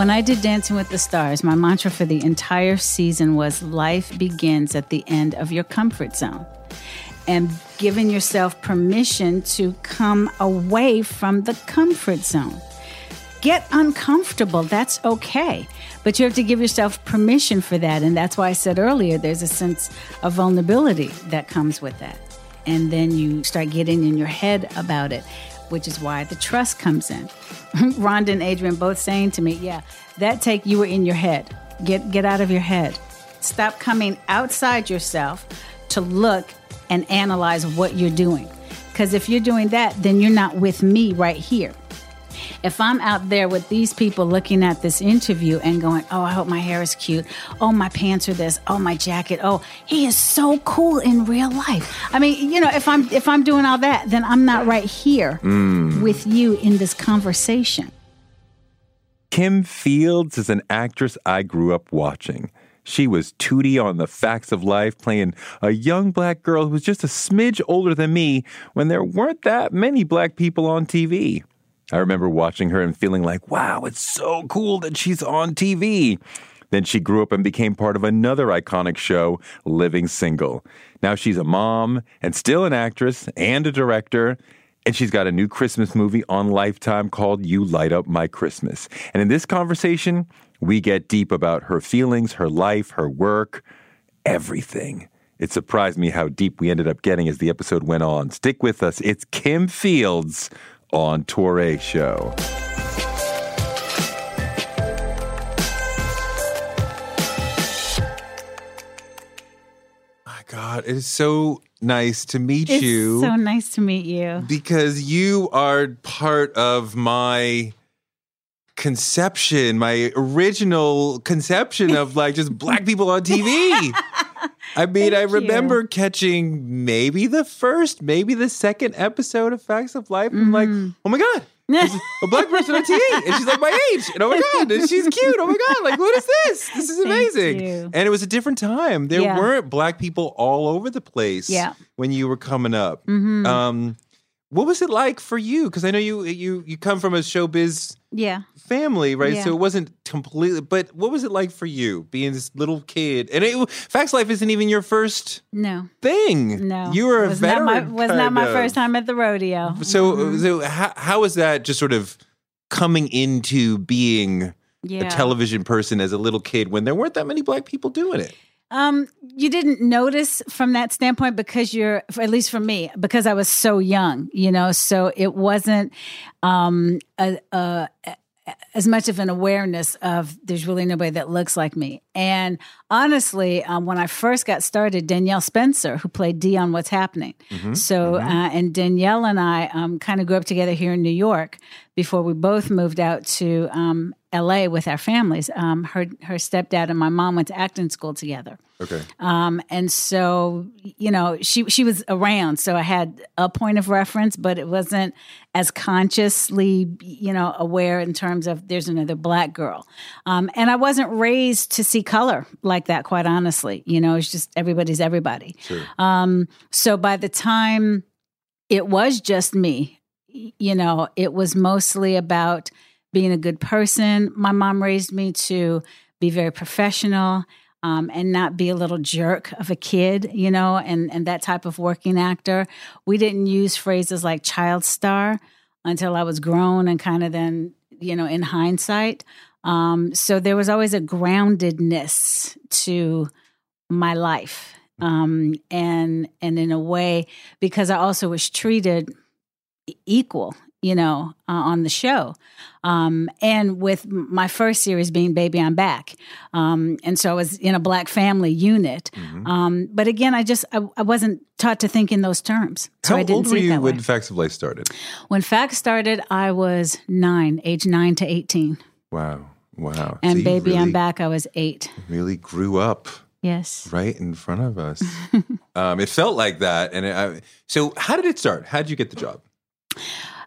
When I did Dancing with the Stars, my mantra for the entire season was life begins at the end of your comfort zone. And giving yourself permission to come away from the comfort zone. Get uncomfortable, that's okay. But you have to give yourself permission for that. And that's why I said earlier there's a sense of vulnerability that comes with that. And then you start getting in your head about it which is why the trust comes in. Rhonda and Adrian both saying to me, "Yeah, that take you were in your head. Get get out of your head. Stop coming outside yourself to look and analyze what you're doing. Because if you're doing that, then you're not with me right here." If I'm out there with these people looking at this interview and going, oh, I hope my hair is cute. Oh, my pants are this. Oh, my jacket. Oh, he is so cool in real life. I mean, you know, if I'm if I'm doing all that, then I'm not right here Mm. with you in this conversation. Kim Fields is an actress I grew up watching. She was Tootie on The Facts of Life, playing a young black girl who was just a smidge older than me when there weren't that many black people on TV. I remember watching her and feeling like, wow, it's so cool that she's on TV. Then she grew up and became part of another iconic show, Living Single. Now she's a mom and still an actress and a director. And she's got a new Christmas movie on Lifetime called You Light Up My Christmas. And in this conversation, we get deep about her feelings, her life, her work, everything. It surprised me how deep we ended up getting as the episode went on. Stick with us. It's Kim Fields on Toure Show. My God, it is so nice to meet It's you so nice to meet you. because you are part of my conception, my original conception of like just black people on TV. I mean, I Thank you. remember catching maybe the first, maybe the second episode of Facts of Life. I'm like, Mm-hmm. oh my God. a black person on TV and she's like my age and oh my god and she's cute oh my god like what is this this is amazing and it was a different time there Yeah. weren't black people all over the place Yeah. when you were coming up Mhm. um what was it like for you because i know you you you come from a showbiz yeah. family right Yeah. so it wasn't completely but what was it like for you being this little kid and it, facts life isn't even your first No. thing No. you were a was veteran Not my, was not my of. first time at the rodeo. so Mhm. so how, how is that just sort of coming into being yeah. a television person as a little kid when there weren't that many black people doing it Um, you didn't notice from that standpoint because you're, at least for me, because I was so young, you know, so it wasn't um, a, a, as much of an awareness of there's really nobody that looks like me. And honestly, um, when I first got started, Danielle Spencer, who played Dee on What's Happening, so uh, and Danielle and I um, kind of grew up together here in New York before we both moved out to um, L.A. with our families. Um, her her stepdad and my mom went to acting school together. okay Um, and so, you know, she she was around, so I had a point of reference, but it wasn't as consciously, you know, aware in terms of there's another black girl. Um, and I wasn't raised to see color like that, quite honestly. You know, it's just everybody's everybody. Sure. Um, so by the time it was just me, you know, it was mostly about being a good person. My mom raised me to be very professional. um, and not be a little jerk of a kid, you know, and, and that type of working actor. We didn't use phrases like child star until I was grown and kind of then, you know, in hindsight. Um, so there was always a groundedness to my life. Um, and and in a way, because I also was treated equal you know, uh, on the show. Um, and with my first series being Baby I'm Back. Um, and so I was in a black family unit. Mm-hmm. Um, but again, I just, I, I, wasn't taught to think in those terms. So How old were you when way. Facts of Life started? When Facts started, I was nine, age nine to 18. Wow. Wow. And so Baby really, I'm Back, I was eight. Really grew up. Yes. Right in front of us. um, it felt like that. And it, I, so, how did it start? How did you get the job?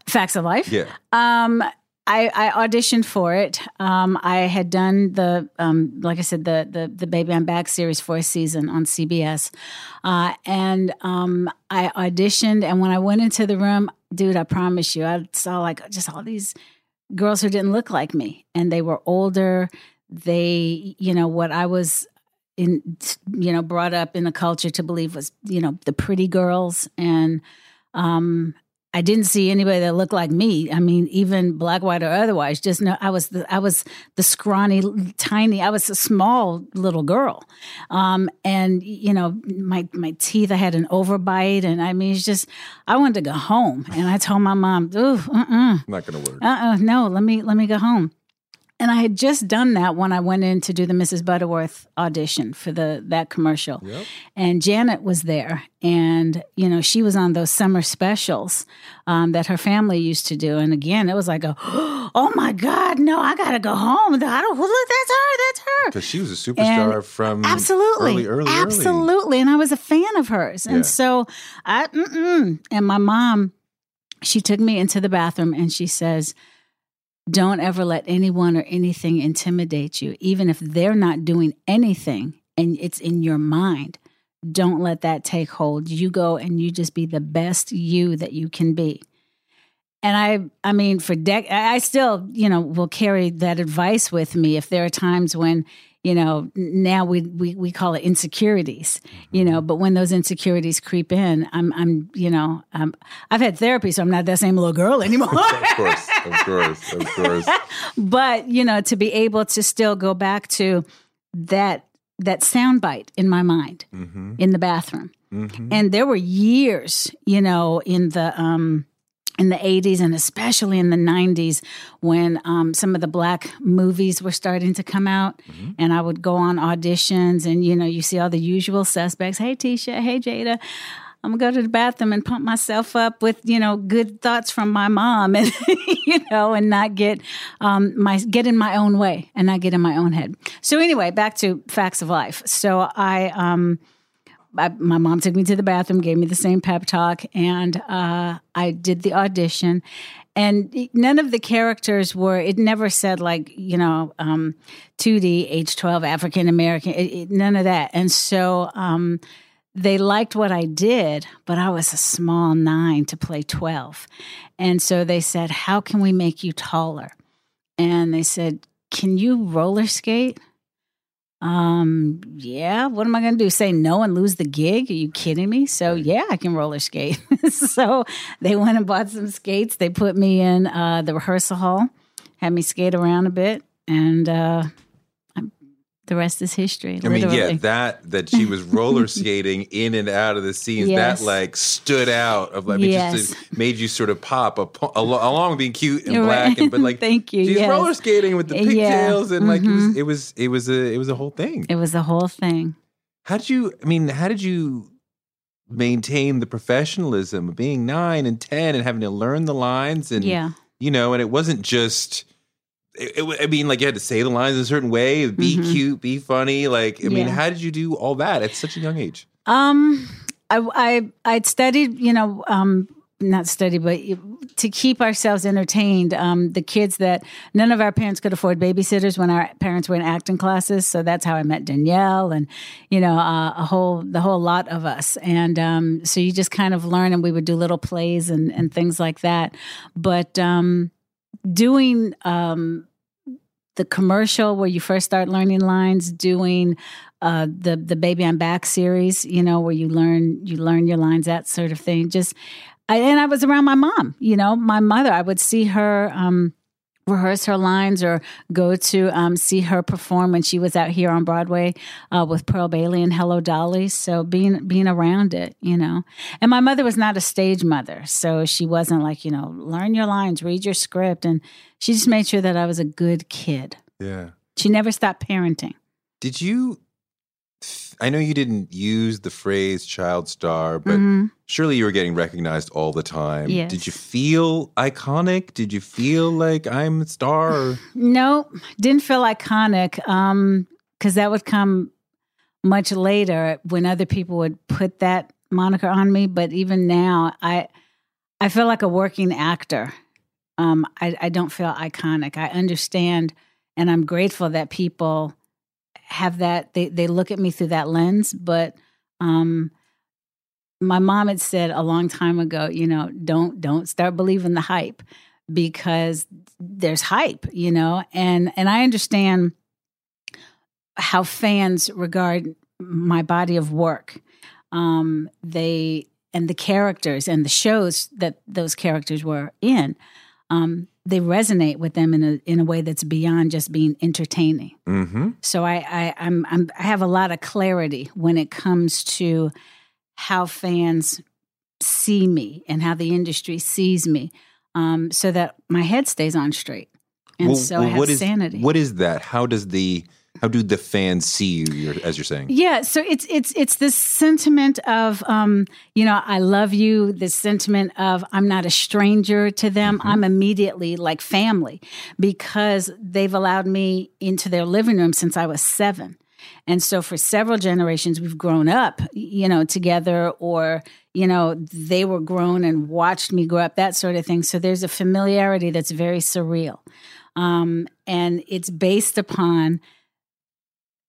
Facts of Life. Yeah. Um, I, I, auditioned for it. Um, I had done the, um, like I said, the, the the Baby I'm Back series for a season on CBS, uh, and um, I auditioned. And when I went into the room, dude, I promise you, I saw like just all these girls who didn't look like me, and they were older. They, you know, what I was in, you know, brought up in the culture to believe was, you know, the pretty girls and um I didn't see anybody that looked like me. I mean, even black, white, or otherwise. Just know I was the I was the scrawny, tiny. I was a small little girl, um, and you know, my my teeth. I had an overbite, and I mean, it's just I wanted to go home. And I told my mom, "Ooh, uh, uh-uh. not gonna work. Uh, uh no. Let me let me go home." And I had just done that when I went in to do the Mrs. Butterworth audition for the that commercial. Yep. And Janet was there, and you know she was on those summer specials um, that her family used to do. And again, it was like a, oh my God, no, I gotta go home. I don't look, that's her, that's her. Because she was a superstar and from absolutely, early, early, absolutely, early. and I was a fan of hers. And yeah. so I, and my mom, she took me into the bathroom and she says don't ever let anyone or anything intimidate you, even if they're not doing anything and it's in your mind. Don't let that take hold. You go and you just be the best you that you can be. And I, I mean, for dec, I still, you know, will carry that advice with me. If there are times when, you know, now we we, we call it insecurities, you know, mm-hmm. but when those insecurities creep in, I'm I'm you know, um, I've had therapy, so I'm not that same little girl anymore. of course, of course, of course. but you know, to be able to still go back to that that soundbite in my mind mm-hmm. in the bathroom, mm-hmm. and there were years, you know, in the um in the 80s and especially in the 90s when um, some of the black movies were starting to come out mm-hmm. and i would go on auditions and you know you see all the usual suspects. Hey tisha. Hey jada. I'm gonna go to the bathroom and pump myself up with you know good thoughts from my mom and you know and not get um, my get in my own way and not get in my own head. So anyway back to facts of life. So i um, I, my mom took me to the bathroom, gave me the same pep talk, and uh, I did the audition. And none of the characters were, it never said, like, you know, um, Tootie, age 12, African American, none of that. And so um, they liked what I did, but I was a small nine to play 12. And so they said, How can we make you taller? And they said, Can you roller skate? Um, yeah, what am I going to do? Say no and lose the gig? Are you kidding me? So, yeah, I can roller skate. so, they went and bought some skates. They put me in uh, the rehearsal hall, had me skate around a bit, and uh, the rest is history. I mean, yeah, that that she was roller skating in and out of the scenes yes. that like stood out of like yes. just made you sort of pop along with being cute and black right. and but like thank you. She's yes. roller skating with the pigtails yeah. and like mm-hmm. it was it was it was a it was a whole thing. It was a whole thing. How did you? I mean, how did you maintain the professionalism of being nine and ten and having to learn the lines and yeah. you know, and it wasn't just it, it, I mean, like you had to say the lines a certain way, be mm-hmm. cute, be funny. Like, I mean, how did you do all that at such a young age? Um, I I I'd studied, you know, um, not study, but to keep ourselves entertained. Um, the kids that none of our parents could afford babysitters when our parents were in acting classes, so that's how I met Danielle and you know uh, a whole the whole lot of us. And um, so you just kind of learn, and we would do little plays and and things like that. But um, doing um, the commercial where you first start learning lines, doing uh, the the Baby I'm Back series, you know, where you learn you learn your lines, that sort of thing. Just I, and I was around my mom, you know, my mother. I would see her. Um, rehearse her lines or go to um, see her perform when she was out here on Broadway uh, with Pearl Bailey and Hello Dolly. So being being around it, you know, and my mother was not a stage mother, so she wasn't like you know learn your lines, read your script, and she just made sure that I was a good kid. Yeah. She never stopped parenting. Did you? I know you didn't use the phrase child star, but Mhm. surely you were getting recognized all the time. Yes. Did you feel iconic? Did you feel like I'm a star? No, didn't feel iconic um cuz that would come much later when other people would put that moniker on me, but even now I I feel like a working actor. Um I I don't feel iconic. I understand and I'm grateful that people have that they they look at me through that lens, but um my mom had said a long time ago, you know, don't don't start believing the hype because there's hype, you know, and and I understand how fans regard my body of work. Um, they and the characters and the shows that those characters were in, um, they resonate with them in a in a way that's beyond just being entertaining. Mm-hmm. So I, I I'm, I'm I have a lot of clarity when it comes to how fans see me and how the industry sees me, um, so that my head stays on straight, and so I have what is sanity. what is that? How does the how do the fans see you? As you're saying, Yeah, so it's it's it's this sentiment of um, you know, I love you, this sentiment of I'm not a stranger to them. I'm immediately like family because they've allowed me into their living room since I was 7. And so for several generations we've grown up, you know, together or you know, they were grown and watched me grow up, that sort of thing. So there's a familiarity that's very surreal. Um, and it's based upon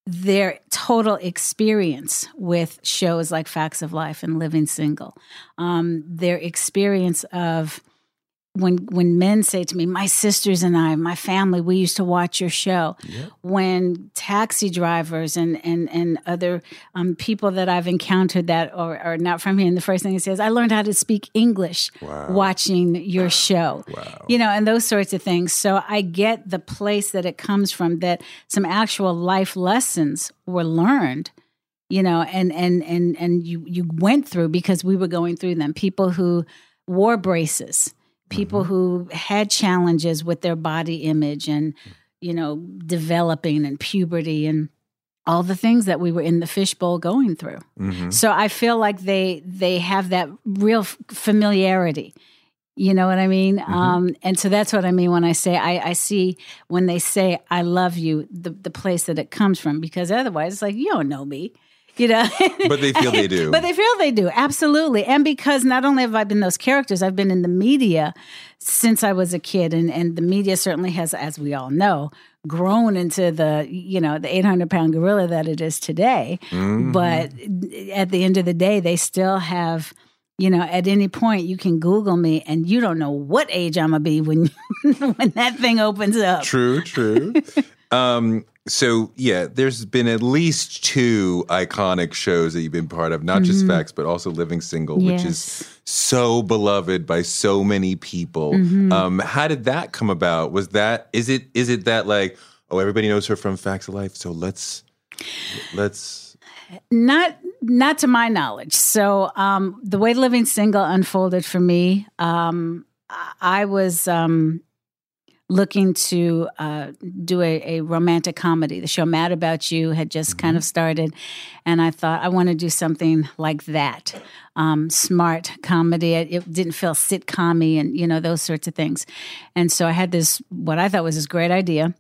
their total experience with shows like Facts of Life and Living Single, um, their experience of when when men say to me, "My sisters and I, my family, we used to watch your show." When taxi drivers and and and other um, people that I've encountered that are, are not from here, and the first thing he says, "I learned how to speak English watching your show." Wow. You know, and those sorts of things. So I get the place that it comes from. That some actual life lessons were learned you know and and and and you you went through because we were going through them people who wore braces people who had challenges with their body image and you know developing and puberty and all the things that we were in the fishbowl going through. Mm-hmm. so i feel like they they have that real f- familiarity. You know what i mean? Um and so that's what i mean when i say i i see when they say i love you the the place that it comes from because otherwise it's like you don't know me you know But they feel they do. but they feel they do absolutely and because not only have i been those characters i've been in the media since i was a kid and and the media certainly has as we all know grown into the you know the 800 pound gorilla that it is today Mm-hmm. but at the end of the day they still have you know at any point you can google me and you don't know what age i'm gonna be when when that thing opens up True, true. um, so yeah, there's been at least two iconic shows that you've been part of, not just Facts, but also Living Single, which is Mm-hmm. So beloved by so many people. Mm-hmm. Um, how did that come about? Was that is it is it that like oh everybody knows her from Facts of Life, so let's let's not not to my knowledge so um the way living single unfolded for me um i I was um looking to uh, do a, a romantic comedy. The show Mad About You had just kind of started, and I thought I want to do something like that, um, smart comedy. It, it didn't feel sitcom and you know those sorts of things, and so I had this what I thought was this great idea.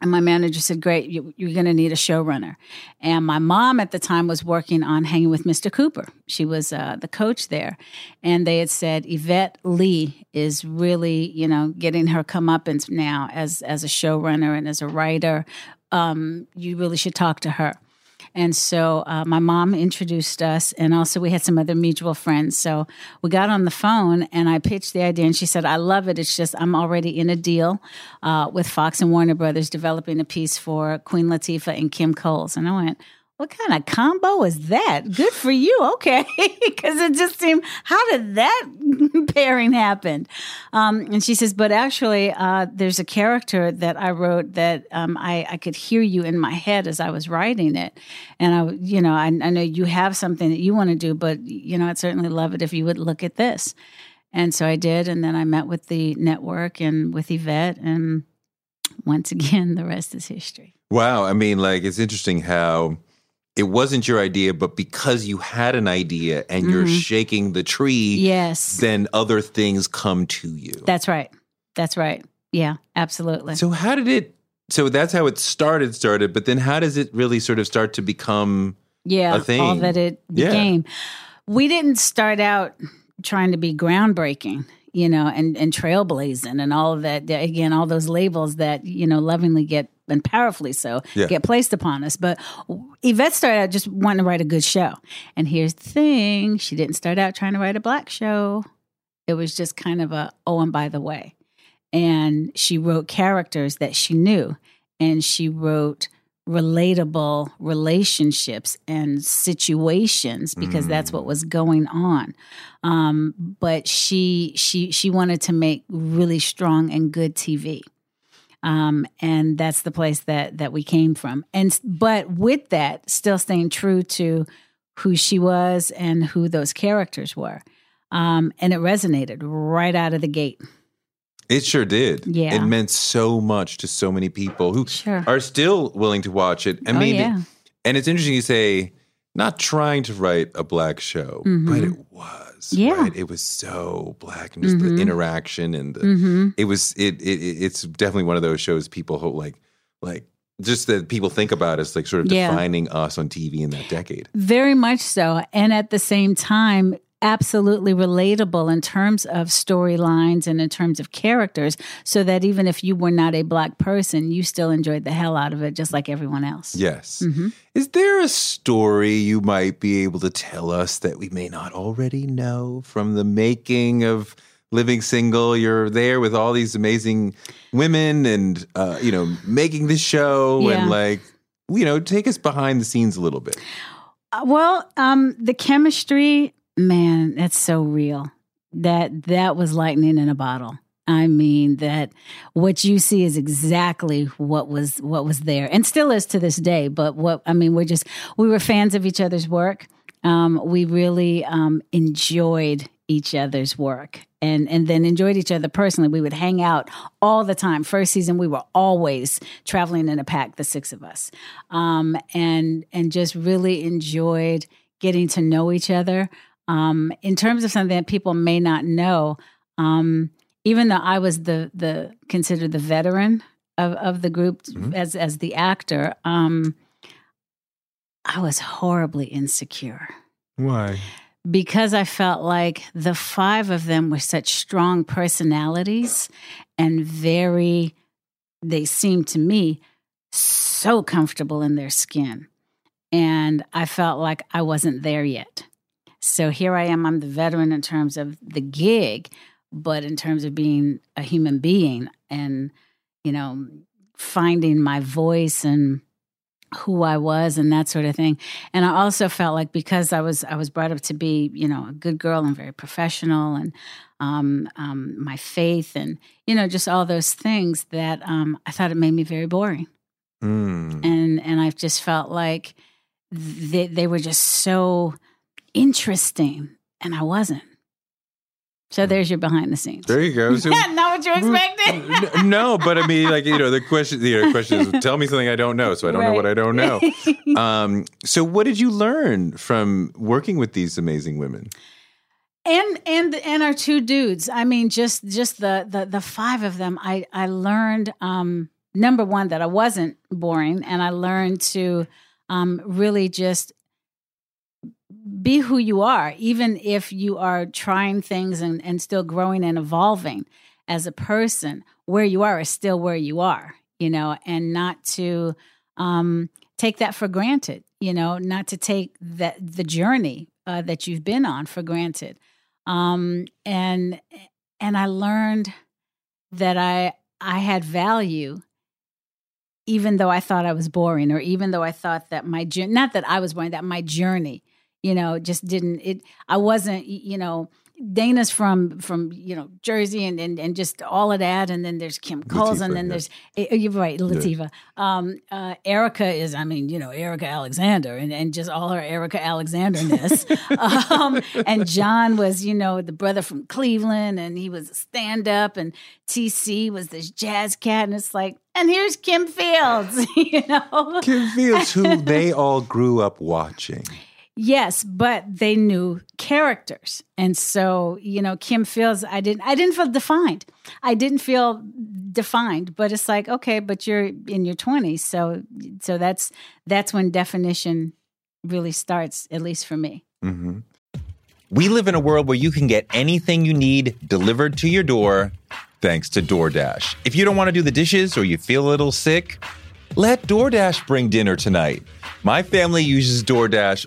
And my manager said, Great, you, you're going to need a showrunner. And my mom at the time was working on Hanging with Mr. Cooper. She was uh, the coach there. And they had said, Yvette Lee is really, you know, getting her comeuppance now as, as a showrunner and as a writer. Um, you really should talk to her. And so uh, my mom introduced us, and also we had some other mutual friends. So we got on the phone, and I pitched the idea, and she said, "I love it. It's just I'm already in a deal uh, with Fox and Warner Brothers developing a piece for Queen Latifah and Kim Coles." And I went, what kind of combo is that? Good for you. Okay. Because it just seemed, how did that pairing happen? Um, and she says, but actually, uh, there's a character that I wrote that um, I, I could hear you in my head as I was writing it. And I, you know, I, I know you have something that you want to do, but, you know, I'd certainly love it if you would look at this. And so I did. And then I met with the network and with Yvette. And once again, the rest is history. Wow. I mean, like, it's interesting how it wasn't your idea, but because you had an idea and mm-hmm. you're shaking the tree, yes, then other things come to you. That's right. That's right. Yeah, absolutely. So how did it so that's how it started started, but then how does it really sort of start to become yeah, a thing? all that it became. Yeah. We didn't start out trying to be groundbreaking you know, and and trailblazing and all of that. Again, all those labels that you know lovingly get and powerfully so yeah. get placed upon us. But Yvette started out just wanting to write a good show. And here's the thing: she didn't start out trying to write a black show. It was just kind of a oh, and by the way. And she wrote characters that she knew, and she wrote relatable relationships and situations because mm. that's what was going on. Um, but she she she wanted to make really strong and good tv um, and that's the place that that we came from. And but with that still staying true to who she was and who those characters were. Um, and it resonated right out of the gate it sure did. Yeah. It meant so much to so many people who sure. are still willing to watch it. And oh, maybe yeah. and it's interesting you say not trying to write a black show, mm-hmm. but it was. Yeah. Right? It was so black and just mm-hmm. the interaction and the mm-hmm. it was it, it it's definitely one of those shows people hope like like just that people think about as like sort of yeah. defining us on TV in that decade. Very much so. And at the same time, absolutely relatable in terms of storylines and in terms of characters, so that even if you were not a black person, you still enjoyed the hell out of it, just like everyone else. Yes. Mm-hmm. Is there a story you might be able to tell us that we may not already know from the making of? living single you're there with all these amazing women and uh, you know making this show yeah. and like you know take us behind the scenes a little bit uh, well um the chemistry man, that's so real. That that was lightning in a bottle. I mean that what you see is exactly what was what was there and still is to this day. But what I mean, we're just we were fans of each other's work. Um, we really um, enjoyed each other's work and and then enjoyed each other personally. We would hang out all the time. First season, we were always traveling in a pack, the six of us, um, and and just really enjoyed getting to know each other. Um, in terms of something that people may not know, um, even though I was the the considered the veteran of, of the group mm-hmm. as as the actor, um, I was horribly insecure. Why? Because I felt like the five of them were such strong personalities and very, they seemed to me so comfortable in their skin. And I felt like I wasn't there yet. So here I am, I'm the veteran in terms of the gig, but in terms of being a human being and, you know, finding my voice and who I was and that sort of thing. And I also felt like because I was I was brought up to be, you know, a good girl and very professional and um, um, my faith and, you know, just all those things that um, I thought it made me very boring. Mm. And and I've just felt like they, they were just so interesting. And I wasn't. So there's your behind the scenes. There you go. So, Not what you expected. no, but I mean, like you know, the question, the know, question is, tell me something I don't know, so I don't right. know what I don't know. Um, so, what did you learn from working with these amazing women? And and and our two dudes. I mean, just just the the the five of them. I I learned um, number one that I wasn't boring, and I learned to um, really just be who you are, even if you are trying things and, and still growing and evolving as a person. Where you are is still where you are, you know, and not to um, take that for granted, you know, not to take that the journey uh, that you've been on for granted. Um, and and I learned that I I had value even though I thought I was boring, or even though I thought that my not that I was boring, that my journey, you know, just didn't, it, I wasn't, you know, Dana's from from you know Jersey and, and and just all of that, and then there's Kim Coles, and then yeah. there's eh, you're right, Latifah. Um, uh, Erika is, I mean, you know, Erika Alexander, and, and just all her Erika Alexanderness. um, and John was, you know, the brother from Cleveland, and he was a stand up, and TC was this jazz cat, and it's like, and here's Kim Fields, you know. Kim Fields, who they all grew up watching. Yes, but they knew characters. And so, you know, Kim Fields I didn't I didn't feel defined. I didn't feel defined, but it's like, okay, but you're in your 20s. So so that's that's when definition really starts at least for me. Mm-hmm. We live in a world where you can get anything you need delivered to your door thanks to DoorDash. If you don't want to do the dishes or you feel a little sick, let DoorDash bring dinner tonight. My family uses DoorDash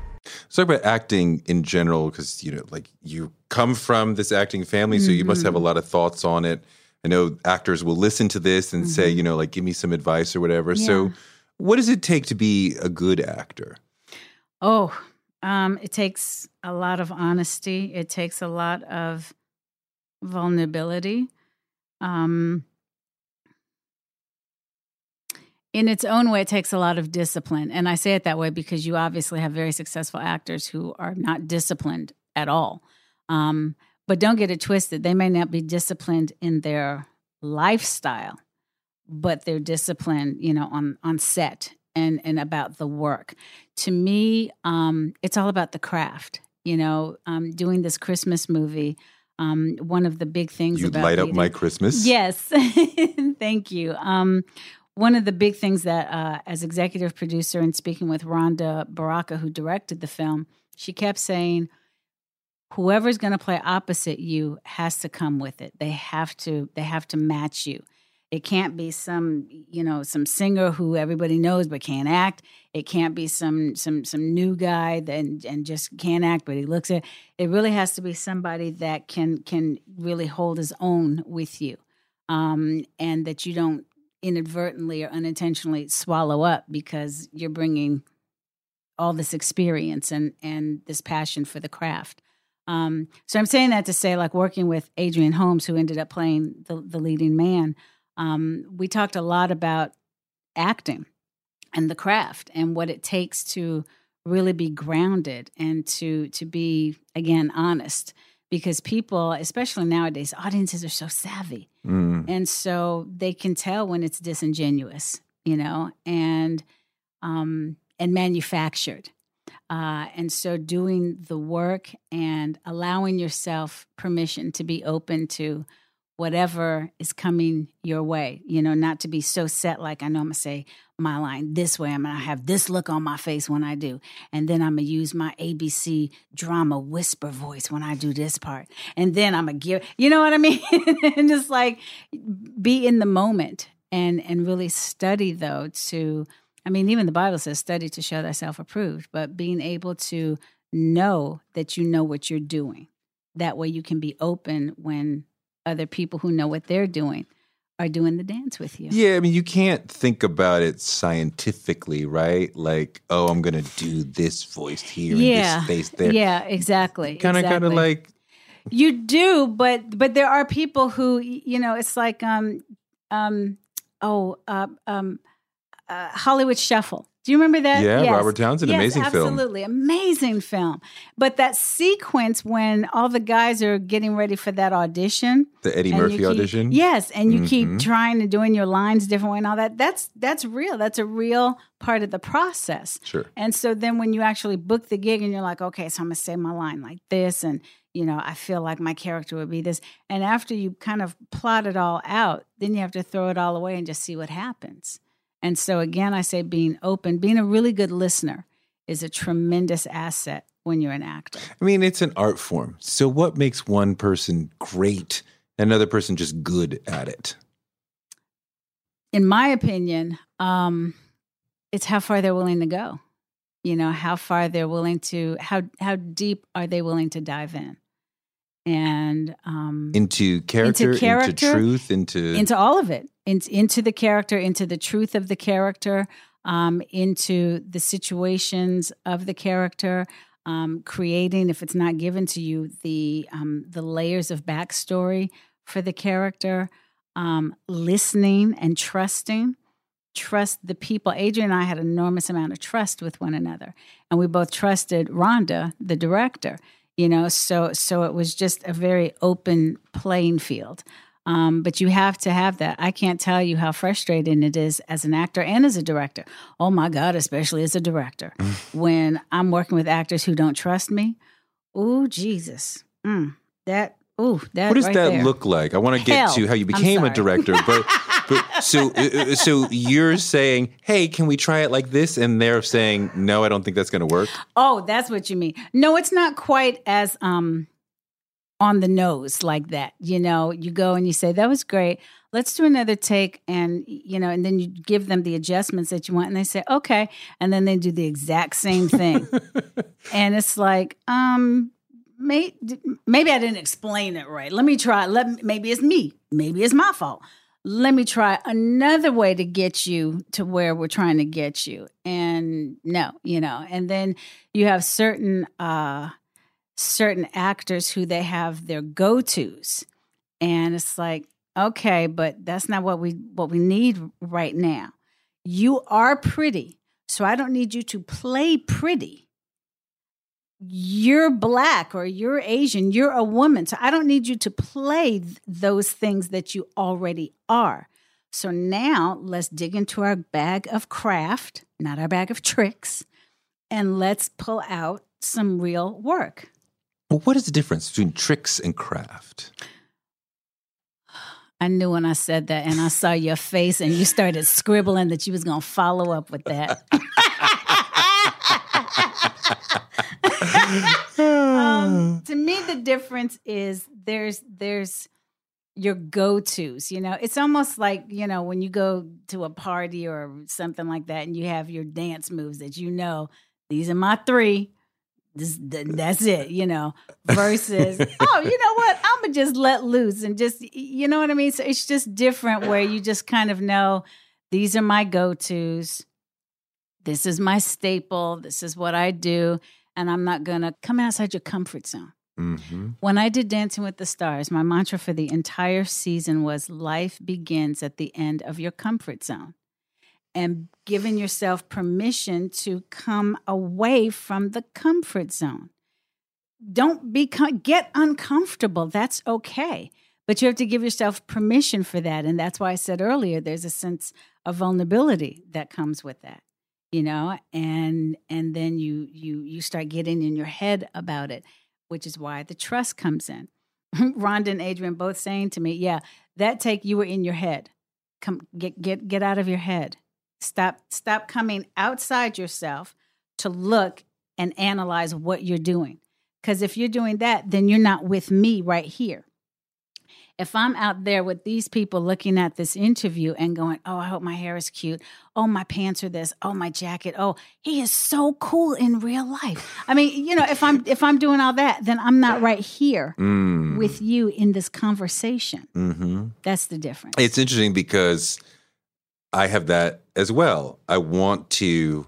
Let's talk about acting in general, because you know, like you come from this acting family, so you must have a lot of thoughts on it. I know actors will listen to this and say, you know, like give me some advice or whatever. So, what does it take to be a good actor? Oh, um, it takes a lot of honesty. It takes a lot of vulnerability. Um, in its own way, it takes a lot of discipline. And I say it that way because you obviously have very successful actors who are not disciplined at all. Um, but don't get it twisted. They may not be disciplined in their lifestyle, but they're disciplined, you know, on on set and and about the work. To me, um, it's all about the craft. You know, um, doing this Christmas movie. Um, one of the big things You about light up being- my Christmas. Yes, thank you. Um, one of the big things that, uh, as executive producer and speaking with Rhonda Baraka, who directed the film, she kept saying, "Whoever's going to play opposite you has to come with it. They have to. They have to match you." It can't be some, you know, some singer who everybody knows but can't act. It can't be some some some new guy that and, and just can't act, but he looks it. It really has to be somebody that can can really hold his own with you, um, and that you don't inadvertently or unintentionally swallow up because you're bringing all this experience and and this passion for the craft. Um, so I'm saying that to say, like working with Adrian Holmes, who ended up playing the, the leading man, um, we talked a lot about acting and the craft and what it takes to really be grounded and to to be again honest because people especially nowadays audiences are so savvy Mm. and so they can tell when it's disingenuous you know and um and manufactured uh and so doing the work and allowing yourself permission to be open to whatever is coming your way you know not to be so set like i know i'm gonna say my line this way i'm gonna mm. have this look on my face when i do. And then i'm gonna use my abc drama whisper voice when i do this part. And then i'm gonna give you know what i mean? And just like be in the moment and and really study though to i mean even the bible says study to show thyself approved but being able to know that you know what you're doing. That way you can be open when other people who know what they're doing are doing the dance with you Yeah, I mean, you can't think about it scientifically, right? Like, oh, I'm going to do this voice here yeah and this space there. yeah exactly Kind of, kind of like, You do, but but there are people who you know. It's like um um oh uh, um uh, Hollywood Shuffle. Do you remember that? Yeah, Yes. Robert Townsend, Yes, amazing film. Absolutely, amazing film. But that sequence when all the guys are getting ready for that audition, the Eddie Murphy keep- audition. Yes, and you keep Mhm. trying to doing your lines different way and all that. That's that's real. That's a real part of the process. Sure. And so then when you actually book the gig and you're like, okay, so I'm gonna say my line like this, and you know, I feel like my character would be this. And after you kind of plot it all out, then you have to throw it all away and just see what happens. And so again, I say being open, being a really good listener is a tremendous asset when you're an actor. I mean, it's an art form. So, what makes one person great and another person just good at it? in my opinion, um, it's how far they're willing to go. You know, how far they're willing to how how deep are they willing to dive in, and um, Into character, into, character, truth, into. into all of it, in, into the character, into the truth of the character, um, into the situations of the character, um, creating if it's not given to you the um, the layers of backstory for the character, um, listening and trusting. Trust the people. Adrian and I had an enormous amount of trust with one another, and we both trusted Rhonda, the director. You know, so so it was just a very open playing field. Um, but you have to have that. I can't tell you how frustrating it is as an actor and as a director. Oh my God, especially as a director, when I'm working with actors who don't trust me. Oh Jesus, mm, that oh that. what does right that there. look like? I want to get Hell. to how you became a director, but but so uh, uh, so you're saying, hey, can we try it like this? And they're saying, no, I don't think that's going to work. Oh, that's what you mean. No, it's not quite as um on the nose like that. You know, you go and you say, That was great. Let's do another take and you know, and then you give them the adjustments that you want and they say, Okay. And then they do the exact same thing. and it's like, um, may, maybe I didn't explain it right. Let me try. Let maybe it's me. Maybe it's my fault. Let me try another way to get you to where we're trying to get you. And no, you know, and then you have certain uh certain actors who they have their go-tos. And it's like, okay, but that's not what we what we need right now. You are pretty. So I don't need you to play pretty you're black or you're Asian, you're a woman. So I don't need you to play th- those things that you already are. So now let's dig into our bag of craft, not our bag of tricks, and let's pull out some real work. Well, what is the difference between tricks and craft? I knew when I said that, and I saw your face, and you started scribbling that you was to follow up with that. um, to me, the difference is there's there's your go-tos, you know. It's almost like, you know, when you go to a party or something like that and you have your dance moves that you know, these are my 3. This, th- that's it, you know, versus, oh, you know what? I'm going to just let loose and just, you know what I mean? So it's just different where you just kind of know these are my go tos. This is my staple. This is what I do. And I'm not going to come outside your comfort zone. Mm-hmm. When I did Dancing with the Stars, my mantra for the entire season was life begins at the end of your comfort zone and giving yourself permission to come away from the comfort zone. Don't be get uncomfortable. That's okay. But you have to give yourself permission for that. And that's why I said earlier there's a sense of vulnerability that comes with that. You know, and and then you you you start getting in your head about it, which is why the trust comes in. Rhonda and Adrian both saying to me, "Yeah, that take you were in your head. Come get get get out of your head. Stop stop coming outside yourself to look and analyze what you're doing. Cuz if you're doing that, then you're not with me right here. If I'm out there with these people looking at this interview and going, "Oh, I hope my hair is cute. Oh, my pants are this. Oh, my jacket. Oh, he is so cool in real life." I mean, you know, if I'm if I'm doing all that, then I'm not right here Mm. with you in this conversation. Mm-hmm. That's the difference. It's interesting because I have that as well. I want to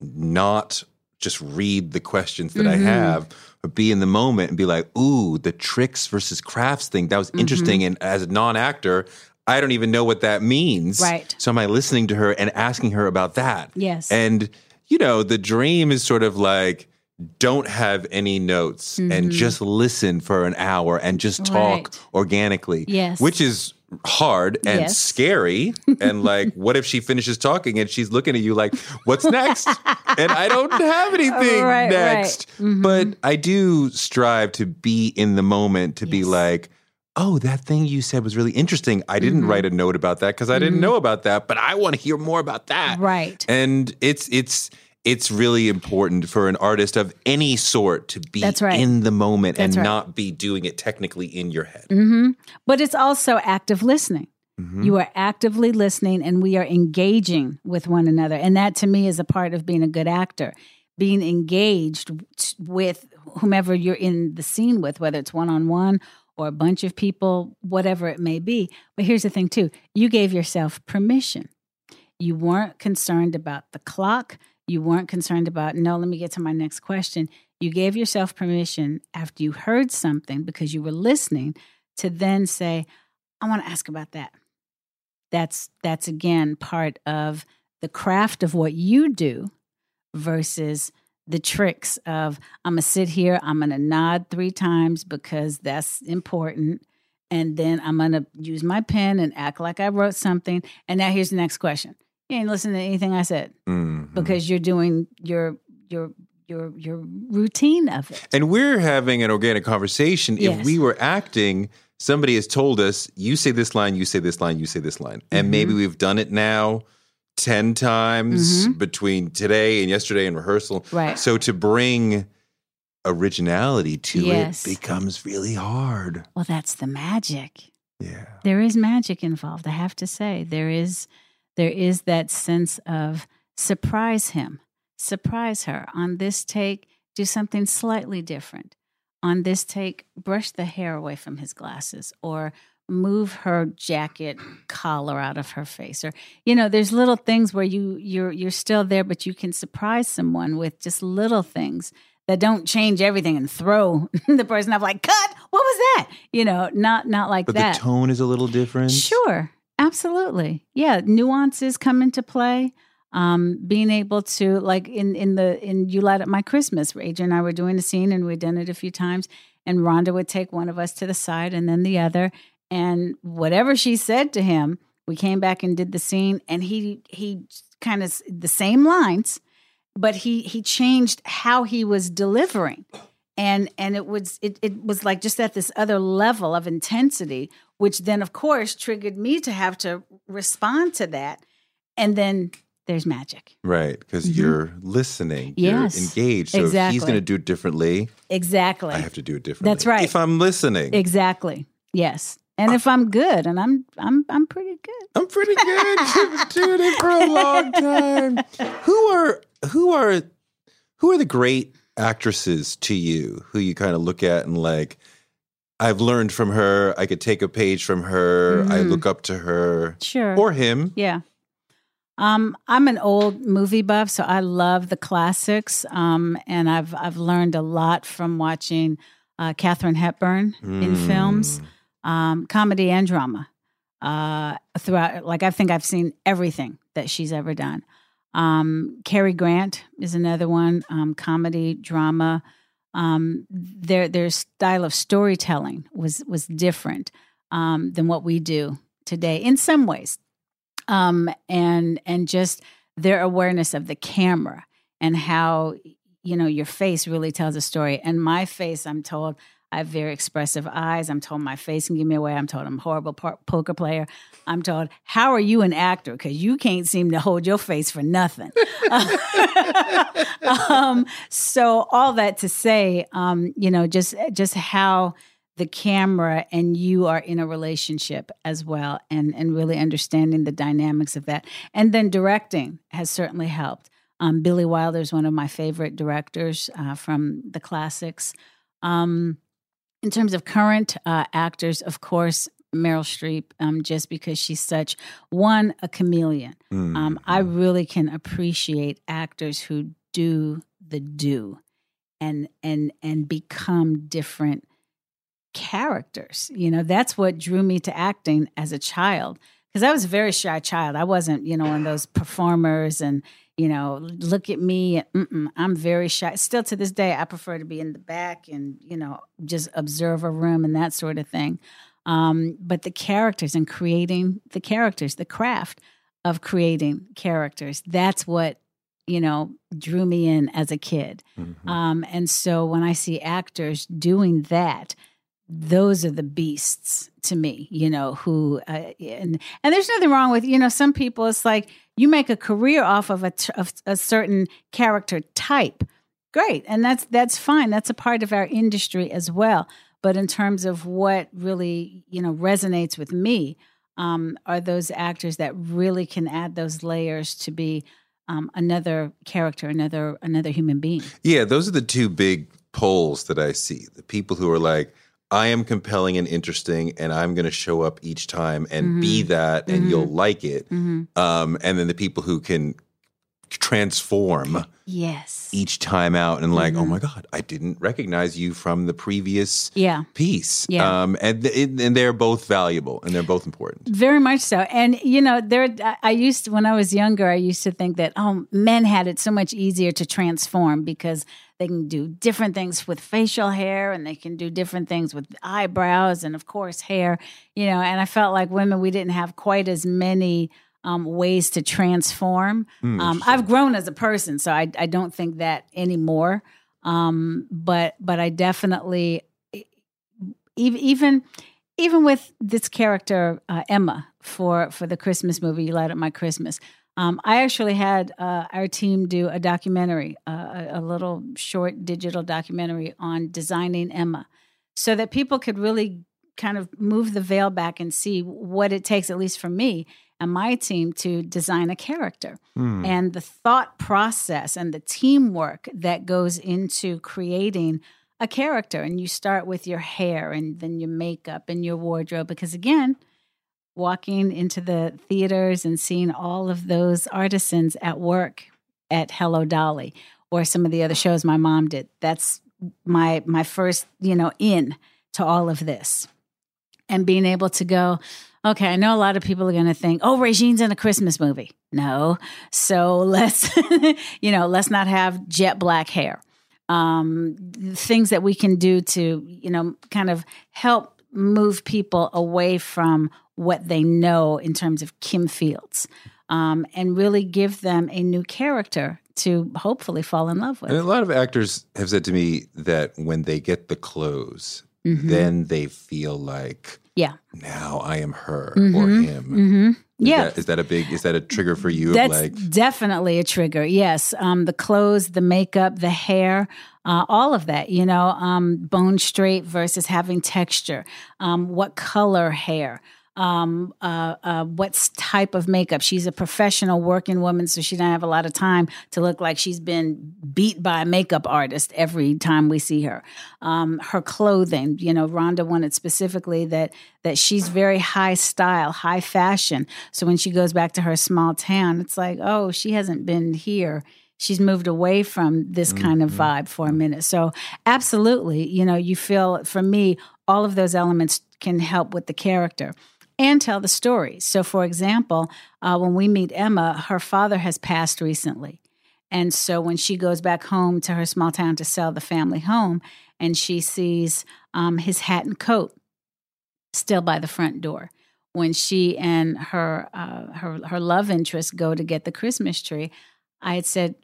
not just read the questions that I Mhm. have, but be in the moment and be like, ooh, the tricks versus crafts thing. That was interesting. Mm-hmm. And as a non actor, I don't even know what that means. Right. So am I listening to her and asking her about that? Yes. And, you know, the dream is sort of like, don't have any notes and just listen for an hour and just talk Mm-hmm. Right. organically. Yes. Which is hard and Yes. scary. And like, what if she finishes talking and she's looking at you like, what's next? and I don't have anything Right, right. next. Mhm. But I do strive to be in the moment, to be like, oh, that thing you said was really interesting. I didn't Mhm. write a note about that because I didn't know about that, but I want to hear more about that. Right. And it's it's it's really important for an artist of any sort to be right. in the moment That's and right. not be doing it technically in your head. hmm But it's also active listening. Mhm. You are actively listening and we are engaging with one another. And that to me is a part of being a good actor. Being engaged with whomever you're in the scene with, whether it's one on one or a bunch of people, whatever it may be. But here's the thing, too you gave yourself permission. You weren't concerned about the clock. You weren't concerned about, no, let me get to my next question. You gave yourself permission after you heard something because you were listening to then say, I want to ask about that. That's that's again part of the craft of what you do versus the tricks of I'm gonna sit here, I'm gonna nod three times because that's important, and then I'm gonna use my pen and act like I wrote something. And now here's the next question. You ain't listening to anything I said Mhm. because you're doing your your your your routine of it. And we're having an organic conversation. If we were acting, somebody has told us, you say this line, you say this line, you say this line. And maybe Mm-hmm. we've done it now 10 times Mhm. between today and yesterday in rehearsal. Right. So to bring originality to Yes. it becomes really hard. Well, that's the magic. Yeah. there is magic involved i have to say there is there is that sense of surprise him surprise her. On this take do something slightly different. On this take brush the hair away from his glasses or move her jacket collar out of her face. Or you know there's little things where you you're you're still there but you can surprise someone with just little things that don't change everything and throw the person up like cut! What was that? You know not not like But that. the tone is a little different. Sure, absolutely. Yeah, nuances come into play. Um, being able to like in in the in you light up my Christmas, Adrian and I were doing a scene and we'd done it a few times, and Rhonda would take one of us to the side and then the other, and whatever she said to him, we came back and did the scene, and he he kind of the same lines, but he he changed how he was delivering and and it was it, it was like just at this other level of intensity which then of course triggered me to have to respond to that and then there's magic Right. Because Mhm. you're listening. Yes, You're engaged. So if he's going to do it differently, exactly I have to do it differently. That's right. If I'm listening. exactly yes And if I'm good, and I'm I'm I'm pretty good. I'm pretty good. You've been doing it for a long time. Who are who are who are the great actresses to you who you kind of look at and like I've learned from her. I could take a page from her. I Mhm. look up to her Sure. or him. Yeah. Um, I'm an old movie buff, so I love the classics. Um, and I've I've learned a lot from watching uh, Katharine Hepburn in Mm. films, um, comedy and drama. Uh, throughout, like I think I've seen everything that she's ever done. Um, Cary Grant is another one, um, comedy, drama. Um, their their style of storytelling was was different um, than what we do today in some ways um, and and just their awareness of the camera and how you know your face really tells a story. And my face, I'm told, I have very expressive eyes. I'm told my face can give me away. I'm told I'm a horrible po- poker player. I'm told, how are you an actor? Because you can't seem to hold your face for nothing. um, so all that to say, um, you know, just just how the camera and you are in a relationship as well and and really understanding the dynamics of that and then directing has certainly helped um, billy wilder is one of my favorite directors uh, from the classics um, in terms of current uh, actors of course meryl streep um, just because she's such one a chameleon Mm. um, I really can appreciate actors who do the do and and and become different characters. You know, that's what drew me to acting as a child because I was a very shy child. I wasn't, you know, one of those performers and you know, look at me. Mm-mm, I'm very shy. Still to this day, I prefer to be in the back and you know just observe a room and that sort of thing. Um, but the characters and creating the characters, the craft of creating characters. That's what, you know, drew me in as a kid. Mhm. Um, and so when I see actors doing that, those are the beasts to me, you know, who, uh, and, and there's nothing wrong with, you know, some people, it's like you make a career off of a, of a certain character type. Great. And that's, that's fine. That's a part of our industry as well. But in terms of what really, you know, resonates with me, um, are those actors that really can add those layers to be um, another character, another another human being. Yeah, those are the two big poles that I see. The people who are like, I am compelling and interesting, and I'm going to show up each time and be that, and Mhm. you'll like it. Mm-hmm. Um, and then the people who can transform Yes. each time out and like, oh Mhm. my God, I didn't recognize you from the previous Yeah. piece. Yeah. Um, and, th- and they're both valuable and they're both important. Very much so. And, you know, there, I- I used to, when I was younger, I used to think that, oh, men had it so much easier to transform because they can do different things with facial hair and they can do different things with eyebrows and, of course, hair, you know. And I felt like women, we didn't have quite as many um, ways to transform. Hmm, Um, I've grown as a person, so I, I don't think that anymore. Um, but but I definitely even even even with this character uh, Emma for for the Christmas movie, You Light Up My Christmas. Um, I actually had uh, our team do a documentary, uh, a, a little short digital documentary on designing Emma, so that people could really kind of move the veil back and see what it takes, at least for me and my team, to design a character Hmm. and the thought process and the teamwork that goes into creating a character. And you start with your hair and then your makeup and your wardrobe. Because again, walking into the theaters and seeing all of those artisans at work at Hello Dolly or some of the other shows my mom did, that's my my first, you know, in to all of this. And being able to go, okay, I know a lot of people are going to think, oh, Regine's in a Christmas movie. No. So let's, you know, let's not have jet black hair. Um, things that we can do to, you know, kind of help move people away from what they know in terms of Kim Fields um, and really give them a new character to hopefully fall in love with. And a lot of actors have said to me that when they get the clothes, Mhm. then they feel like, Yeah. now I am her or Mhm. him. hmm Is Yeah. that, is that a big? Is that a trigger for you? That's like, definitely a trigger. Yes, um, the clothes, the makeup, the hair, uh, all of that. You know, um, bone straight versus having texture. Um, what color hair? Um, uh, uh, what type of makeup? She's a professional working woman, so she doesn't have a lot of time to look like she's been beat by a makeup artist every time we see her. Um, her clothing, you know, Rhonda wanted specifically that that she's very high style, high fashion. So when she goes back to her small town, it's like, oh, she hasn't been here. She's moved away from this kind of vibe for a minute. So absolutely, you know, you feel for me, all of those elements can help with the character and tell the story. So, for example, uh, when we meet Emma, her father has passed recently. And so when she goes back home to her small town to sell the family home, and she sees um, his hat and coat still by the front door. When she and her uh, her her love interest go to get the Christmas tree, I had said,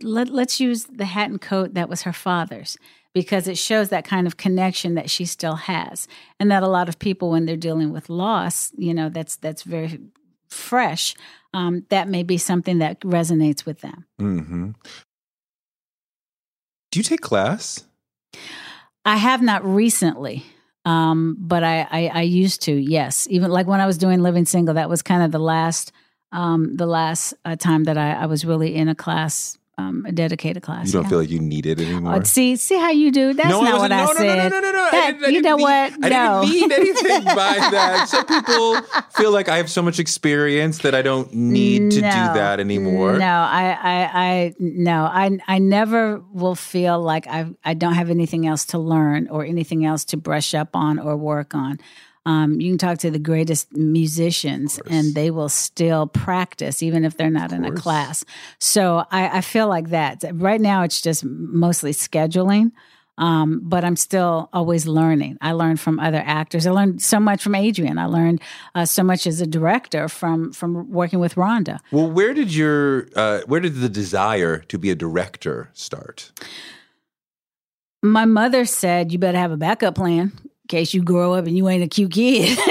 Let, let's use the hat and coat that was her father's because it shows that kind of connection that she still has and that a lot of people when they're dealing with loss you know that's that's very fresh um, that may be something that resonates with them mm-hmm. do you take class? i have not recently um, but I, I i used to yes even like when i was doing living single that was kind of the last um, the last uh, time that I, I was really in a class um, a dedicated class You don't yeah. feel like you need it anymore. Oh, see, see how you do. That's no, not I what wasn't, I said. no, no, no, no, no. I That- didn't- I you know mean- what? I didn't mean anything by that. Some people feel like I have so much experience that I don't need to do that anymore. No, I, I, I, no, I, I never will feel like I, I don't have anything else to learn or anything else to brush up on or work on. Um, you can talk to the greatest musicians, and they will still practice, even if they're not in a class. So I, I feel like that. Right now, it's just mostly scheduling. Um, but I'm still always learning. I learned from other actors. I learned so much from Adrian. I learned uh, so much as a director from from working with Rhonda. Well, where did your uh, where did the desire to be a director start? My mother said, "You better have a backup plan case you grow up and you ain't a cute kid."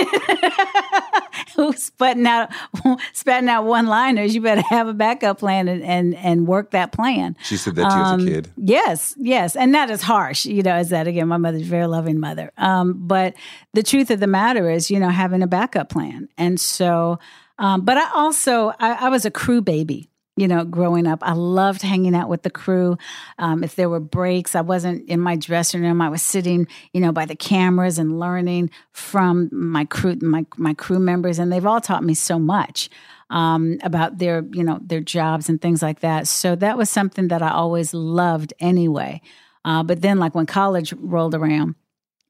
Who's sputting out, spatting out one-liners? You better have a backup plan and and, and work that plan. She said that to you as Um, a kid. Yes, yes, and not as harsh, you know, as that. Again, my mother's a very loving mother. Um, but the truth of the matter is, you know, having a backup plan, and so. Um, but I also, I, I was a crew baby. You know, growing up, I loved hanging out with the crew. Um, if there were breaks, I wasn't in my dressing room. I was sitting, you know, by the cameras and learning from my crew, my my crew members, and they've all taught me so much um, about their, you know, their jobs and things like that. So that was something that I always loved anyway. Uh, but then, like when college rolled around,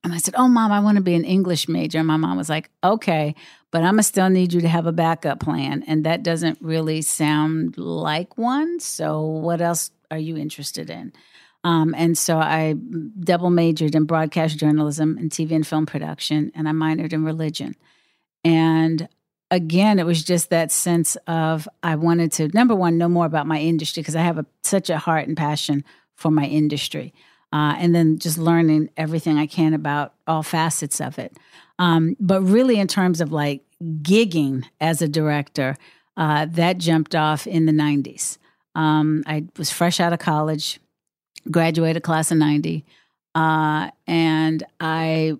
and I said, "Oh, mom, I want to be an English major," and my mom was like, "Okay, but I'm gonna still need you to have a backup plan, and that doesn't really sound like one. So, what else are you interested in?" Um, and so I double majored in broadcast journalism and TV and film production, and I minored in religion. And again, it was just that sense of I wanted to number one know more about my industry because I have a, such a heart and passion for my industry, uh, and then just learning everything I can about all facets of it. Um, but really, in terms of like gigging as a director, uh, that jumped off in the '90s. Um, I was fresh out of college, graduated class of '90, uh, and I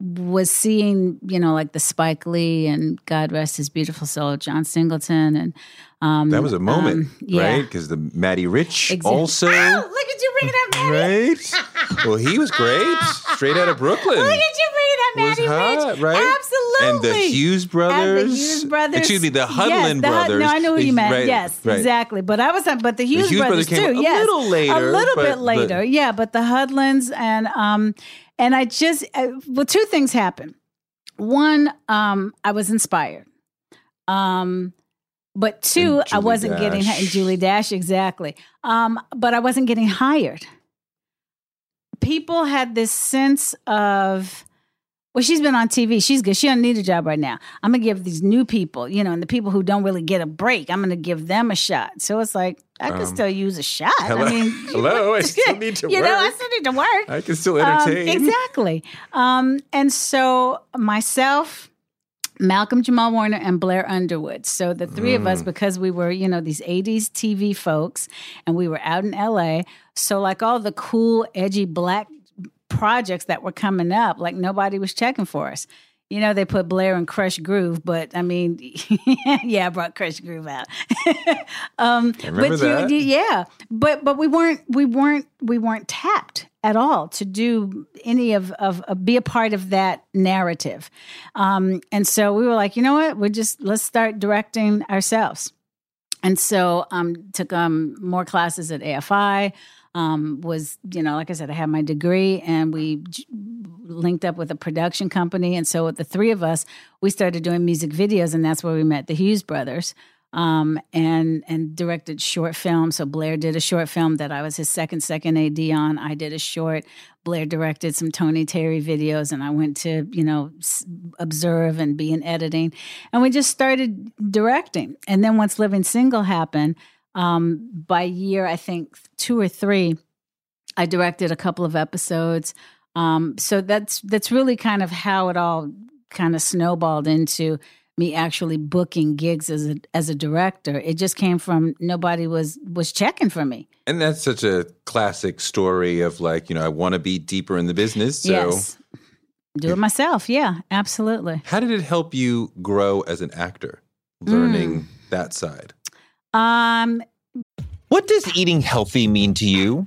was seeing, you know, like the Spike Lee and God rest his beautiful soul, John Singleton, and um, That was a moment, um, yeah. right? Because the Matty Rich Exact- also, Oh, look at you bringing up Matty. right? well, he was great, straight out of Brooklyn. Look at you bringing up was hot, Rich. right? Absolutely. And the Hughes brothers. And the Hughes brothers. Excuse me, the Yes, Hudlin the brothers. No, I know who you meant. Right, yes, right. exactly. But I was, but the Hughes, Hughes brothers, brothers came too. a yes, little later, a little but- bit later. but- yeah, but the Hudlins and um, and I just uh, well, two things happened. One, um, I was inspired. Um, but two, I wasn't getting Dash. and Julie Dash exactly. Um, but I wasn't getting hired. People had this sense of, well, she's been on TV. She's good. She don't need a job right now. I'm gonna give these new people, you know, and the people who don't really get a break, I'm gonna give them a shot. So it's like I can Um, still use a shot. hello- I mean, hello, I still need to work. you know, I still need to work. I can still Um, entertain. exactly. Um, and so myself, Malcolm Jamal Warner and Blair Underwood. So the three of Mm. us, because we were, you know, these 80s TV folks and we were out in LA. So, like all the cool, edgy black projects that were coming up, like nobody was checking for us. You know, they put Blair and Krush Groove, but I mean, yeah, I brought Krush Groove out. um, remember but you- that. you- yeah, but but we weren't we weren't we weren't tapped at all to do any of of, of be a part of that narrative, um, and so we were like, you know what, we just let's start directing ourselves, and so um, took um more classes at AFI. Um, was you know like I said, I had my degree, and we j- linked up with a production company, and so with the three of us, we started doing music videos, and that's where we met the Hughes brothers um, and and directed short films. So Blair did a short film that I was his second second AD on. I did a short. Blair directed some Tony Terry videos, and I went to you know s- observe and be in editing, and we just started directing. And then once Living Single happened, um, by year I think two or three, I directed a couple of episodes. Um, so that's that's really kind of how it all kind of snowballed into me actually booking gigs as a as a director. It just came from nobody was was checking for me. And that's such a classic story of like, you know, I want to be deeper in the business. So yes. Do it myself. Yeah, absolutely. how did it help you grow as an actor, learning that side? Um What does eating healthy mean to you?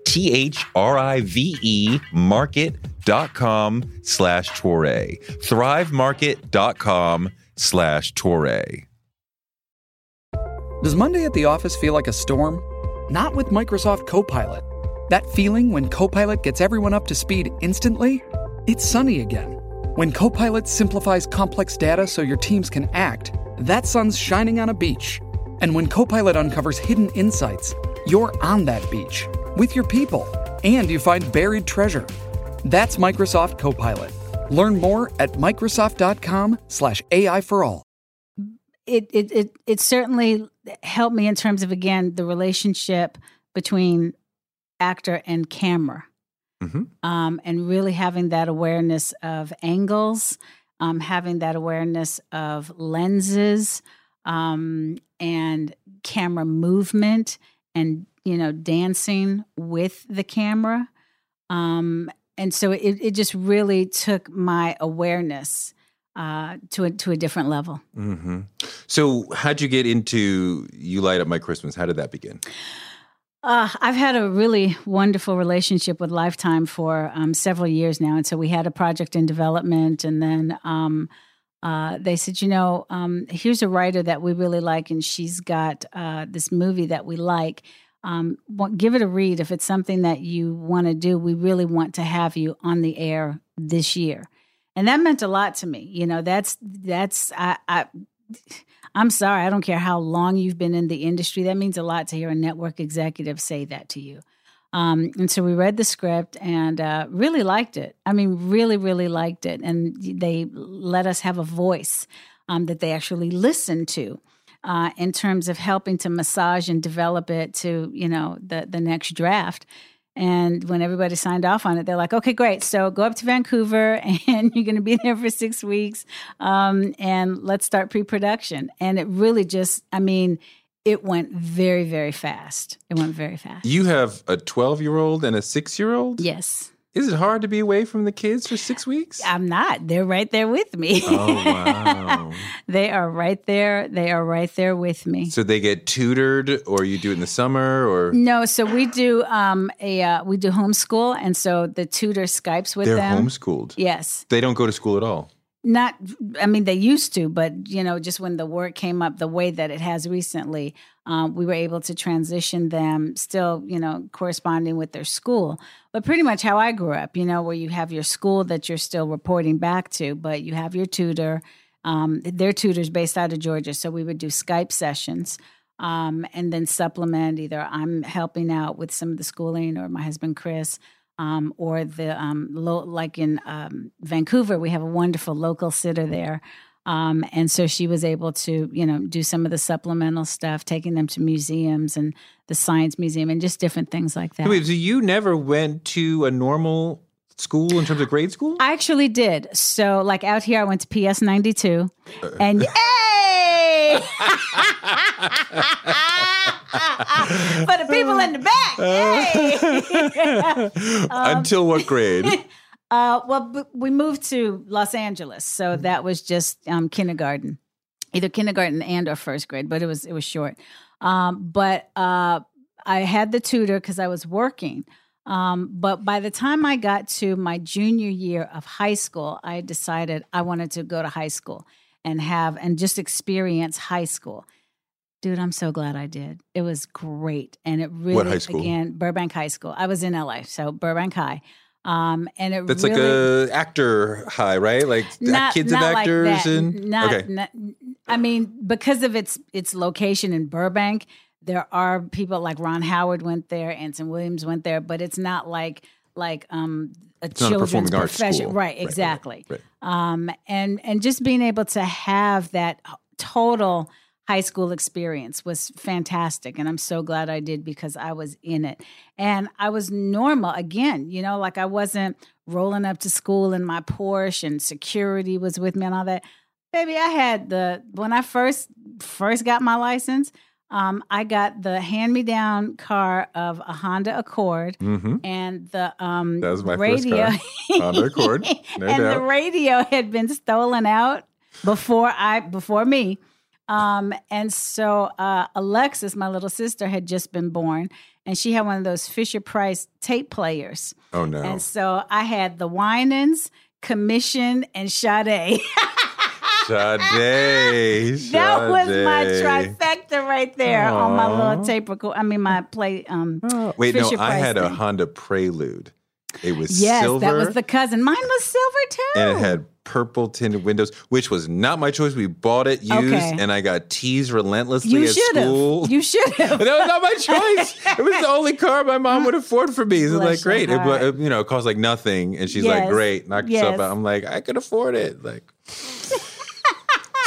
T H R I V E market.com slash Toure. Thrivemarket.com slash Toure. Does Monday at the office feel like a storm? Not with Microsoft Copilot. That feeling when Copilot gets everyone up to speed instantly? It's sunny again. When Copilot simplifies complex data so your teams can act, that sun's shining on a beach. And when Copilot uncovers hidden insights, you're on that beach with your people and you find buried treasure. That's Microsoft Copilot. Learn more at Microsoft.com/slash AI for all. it it it it certainly helped me in terms of again the relationship between actor and camera Mhm. um, and really having that awareness of angles um, having that awareness of lenses um, and camera movement and you know dancing with the camera um, and so it, it just really took my awareness uh, to a, to a different level Mm-hmm. So, how'd you get into You Light Up My Christmas? How did that begin? Uh, I've had a really wonderful relationship with Lifetime for um, several years now, and so we had a project in development, and then um, uh, they said, you know, um, here's a writer that we really like, and she's got uh, this movie that we like. Um, wa- give it a read if it's something that you want to do. We really want to have you on the air this year, and that meant a lot to me. You know, that's that's I. I I'm sorry, I don't care how long you've been in the industry. That means a lot to hear a network executive say that to you. Um, and so we read the script and uh, really liked it. I mean, really, really liked it. And they let us have a voice um, that they actually listened to. Uh, in terms of helping to massage and develop it to you know the the next draft, and when everybody signed off on it, they're like, okay, great. So go up to Vancouver and you're going to be there for six weeks. Um, and let's start pre production. And it really just, I mean, it went very, very fast. It went very fast. You have a 12 year old and a six year old? yes. Is it hard to be away from the kids for six weeks? I'm not. They're right there with me. Oh wow! they are right there. They are right there with me. so they get tutored, or you do it in the summer, or No, so we do um a uh, we do homeschool, and so the tutor skypes with them. they're homeschooled. Yes, They don't go to school at all. Not. I mean, they used to, but you know, just when the work came up the way that it has recently, um, we were able to transition them, still, you know, corresponding with their school. But pretty much how I grew up, you know, where you have your school that you're still reporting back to, but you have your tutor. Um, their tutors based out of Georgia, so we would do Skype sessions. Um, and then supplement either I'm helping out with some of the schooling or my husband Chris, um, or the um, lo- like in um, Vancouver, we have a wonderful local sitter there. Um, and so she was able to, you know, do some of the supplemental stuff, taking them to museums and the science museum and just different things like that. Wait, so you never went to a normal school in terms of grade school? I actually did. So, like out here, I went to PS 92 and hey! For the people in the back, hey! Until what grade? Uh, well, we moved to Los Angeles, so that was just um, kindergarten, either kindergarten and or first grade, but it was it was short. Um, but uh, I had the tutor because I was working. Um, but by the time I got to my junior year of high school, I decided I wanted to go to high school and have and just experience high school. Dude, I'm so glad I did. It was great, and it really high school? again Burbank High School. I was in LA, so Burbank High. Um, and it That's really, like a actor high, right? Like not, kids and like actors that. and not, okay. not- I mean, because of its its location in Burbank, there are people like Ron Howard went there, Anson Williams went there, but it's not like like um a a children's performing profession, right? Right, right, Exactly. right. Um, and and just being able to have that total high school experience was fantastic and i'm so glad i did because i was in it and i was normal again you know like i wasn't rolling up to school in my porsche and security was with me and all that baby i had the when i first first got my license um, i got the hand-me-down car of a honda accord Mm-hmm. and the um That was my first radio car. Honda Accord, no and the radio had been stolen out before I before me. Um, and so uh, Alexis, my little sister, had just been born, and she had one of those Fisher Price tape players. Oh no. And so I had the Winans, Commission, and Sade. Sade. that was my trifecta right there on my little tape record. I mean, my play. Um, Wait, Fisher no, I Price had a. Honda Prelude. It was yes, silver. that was the cousin. Mine was silver too. and it had purple tinted windows, which was not my choice. We bought it used, Okay. and I got teased relentlessly you at should school. You should have. that was not my choice. It was the only car my mom would afford for me. So like, great. your It, you know, it cost like nothing, and she's like, great, knock yourself out. I'm like, I could afford it. Like.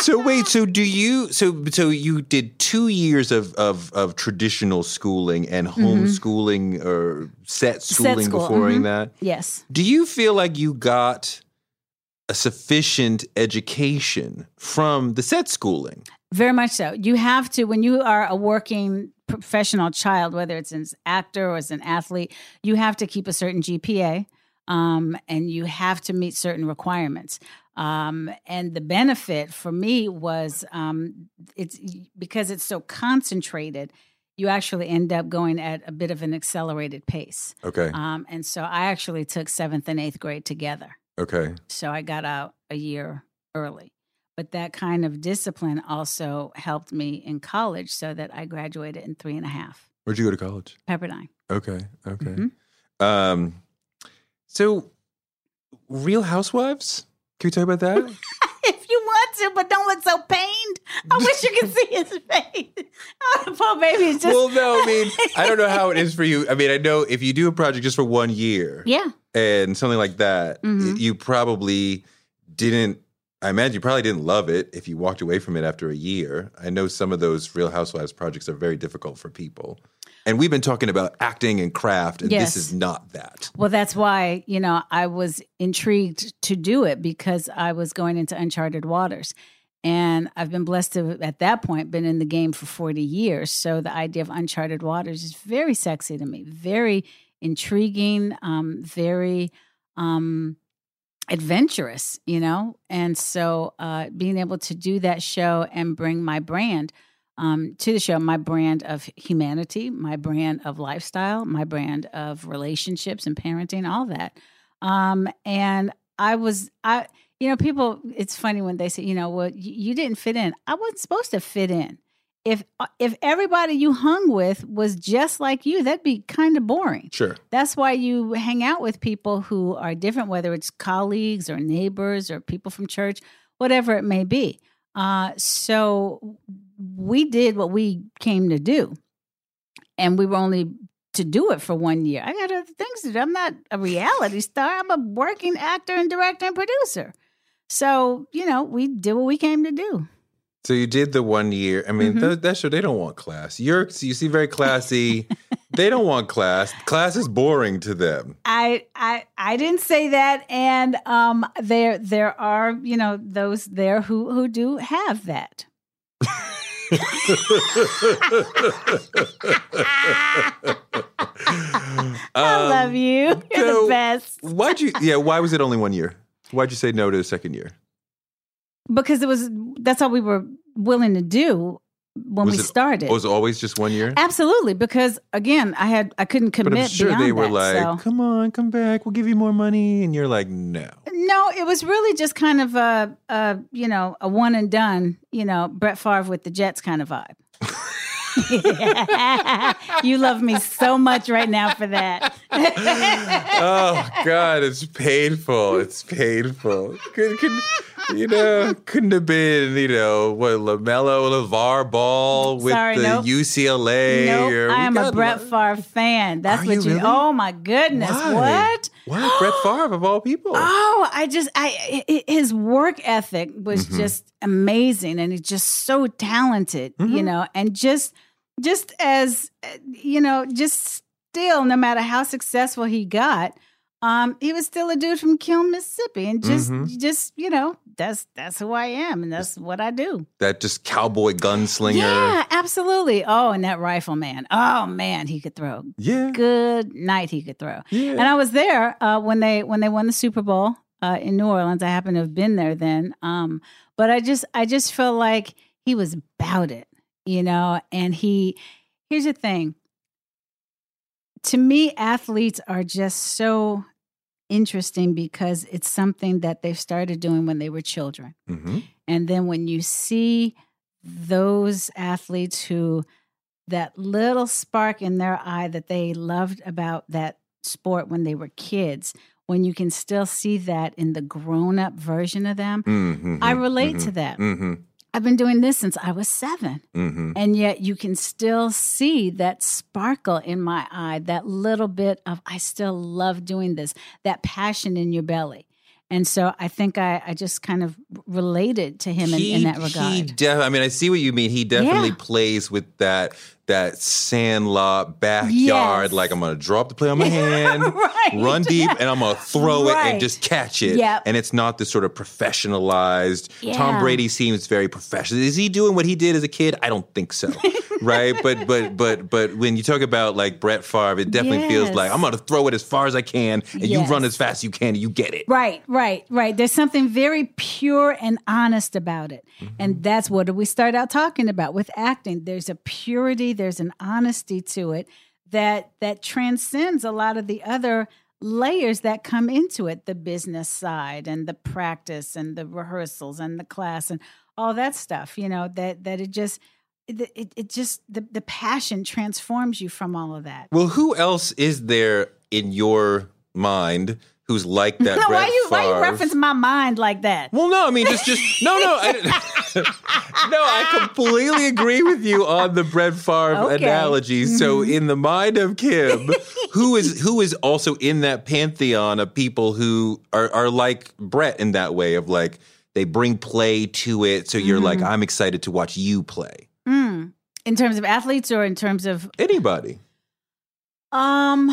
So wait, so do you so so you did two years of of, of traditional schooling and homeschooling or set schooling Mm-hmm. school, before mhm. that? Yes. Do you feel like you got a sufficient education from the set schooling? Very much so. You have to, when you are a working professional child, whether it's an actor or as an athlete, you have to keep a certain GPA um, and you have to meet certain requirements. Um, and the benefit for me was um, it's because it's so concentrated, you actually end up going at a bit of an accelerated pace. Okay. Um, and so I actually took seventh and eighth grade together. Okay. So I got out a year early. But that kind of discipline also helped me in college so that I graduated in three and a half. Where'd you go to college? Pepperdine. Okay. Okay. Mhm. Um, so, Real Housewives? Can we talk about that? If you want to, but don't look so pained. I wish you could see his face. Oh, poor baby is just. well, no. I mean, I don't know how it is for you. I mean, I know if you do a project just for one year, yeah. And something like that, Mhm. you probably didn't. I imagine you probably didn't love it if you walked away from it after a year. I know some of those Real Housewives projects are very difficult for people. And we've been talking about acting and craft, and Yes. this is not that. Well, that's why, you know, I was intrigued to do it because I was going into uncharted waters. And I've been blessed to, at that point, been in the game for 40 years. So the idea of uncharted waters is very sexy to me, very intriguing, um, very um, adventurous, you know? And so uh, being able to do that show and bring my brand um, to the show, my brand of humanity, my brand of lifestyle, my brand of relationships and parenting, all that. Um, and I was, I, you know, people, it's funny when they say, you know, well, you, you didn't fit in. I wasn't supposed to fit in. If uh, if everybody you hung with was just like you, that'd be kind of boring. Sure. That's why you hang out with people who are different, whether it's colleagues or neighbors or people from church, whatever it may be. Uh, so we did what we came to do, and we were only to do it for one year. I got other things to do. I'm not a reality star. I'm a working actor and director and producer. So you know, we did what we came to do. So you did the one year. I mean, Mm-hmm. th- that show they don't want class. You're you seem very classy. they don't want class. Class is boring to them. I I I didn't say that, and um, there there are you know those there who who do have that. I love you. You're Um, so the best. Why'd you? Yeah. Why was it only one year? Why'd you say no to the second year? Because it was that's all we were willing to do when was we it, started. Was it always just one year? Absolutely, because again, I had I couldn't commit. But I'm sure they were that, like, so. "Come on, come back. We'll give you more money," and you're like, "No." No, it was really just kind of a, a you know a one and done. You know, Brett Favre with the Jets kind of vibe. you love me so much right now for that. oh God, it's painful. It's painful. Could, could, you know, couldn't have been, you know, what Lamelo LaVar Ball with Sorry, the nope. UCLA. nope, or- I am a Brett Favre fan. That's Are what you you. really? Oh my goodness! Why? What? Why Brett Favre of all people? Oh, I just I his work ethic was Mm-hmm. just amazing and he's just so talented, you Mm-hmm. know, and just just as you know, just still no matter how successful he got, um he was still a dude from Kiln, Mississippi and just Mm-hmm. just, you know, that's that's who I am and that's what I do. That just cowboy gunslinger. Yeah, absolutely. Oh, and that rifleman. Oh man, he could throw. Yeah. Good night he could throw. Yeah. And I was there uh, when they when they won the Super Bowl uh, in New Orleans. I happened to have been there then. Um, but I just I just felt like he was about it, you know. And he here's the thing. To me, athletes are just so interesting because it's something that they've started doing when they were children. hmm And then when you see those athletes who that little spark in their eye that they loved about that sport when they were kids, when you can still see that in the grown up version of them, hmm I relate to that. I've been doing this since I was seven. hmm And yet you can still see that sparkle in my eye, that little bit of, I still love doing this, that passion in your belly. And so I think I, I just kind of related to him in, in that He regard. def- I mean, I see what you mean. He definitely Yeah. plays with that that sandlot backyard. Yes. Like I'm gonna drop the play on my hand, Right. run deep, and I'm gonna throw it and just catch it. Yep. And it's not this sort of professionalized. Tom Brady seems very professional. Is he doing what he did as a kid? I don't think so. right? But but but but when you talk about like Brett Favre, it definitely feels like I'm gonna throw it as far as I can, and you run as fast as you can, and you get it. Right, right, right. There's something very pure and honest about it. Mm-hmm. And that's what we start out talking about with acting. There's a purity, there's an honesty to it that that transcends a lot of the other layers that come into it, the business side and the practice and the rehearsals and the class and all that stuff, you know, that that it just it, it, just the, the passion transforms you from all of that. Well, who else is there in your mind who's like that? No, why you why you reference my mind like that? Well, no, I mean just just no, no, I, no. I completely agree with you on the Brett Favre Okay. Mm-hmm. analogy. So, in the mind of Kim, who is who is also in that pantheon of people who are are like Brett in that way of like they bring play to it. So you're like, Mm-hmm. I'm excited to watch you play. Mm. In terms of athletes or in terms of Anybody? um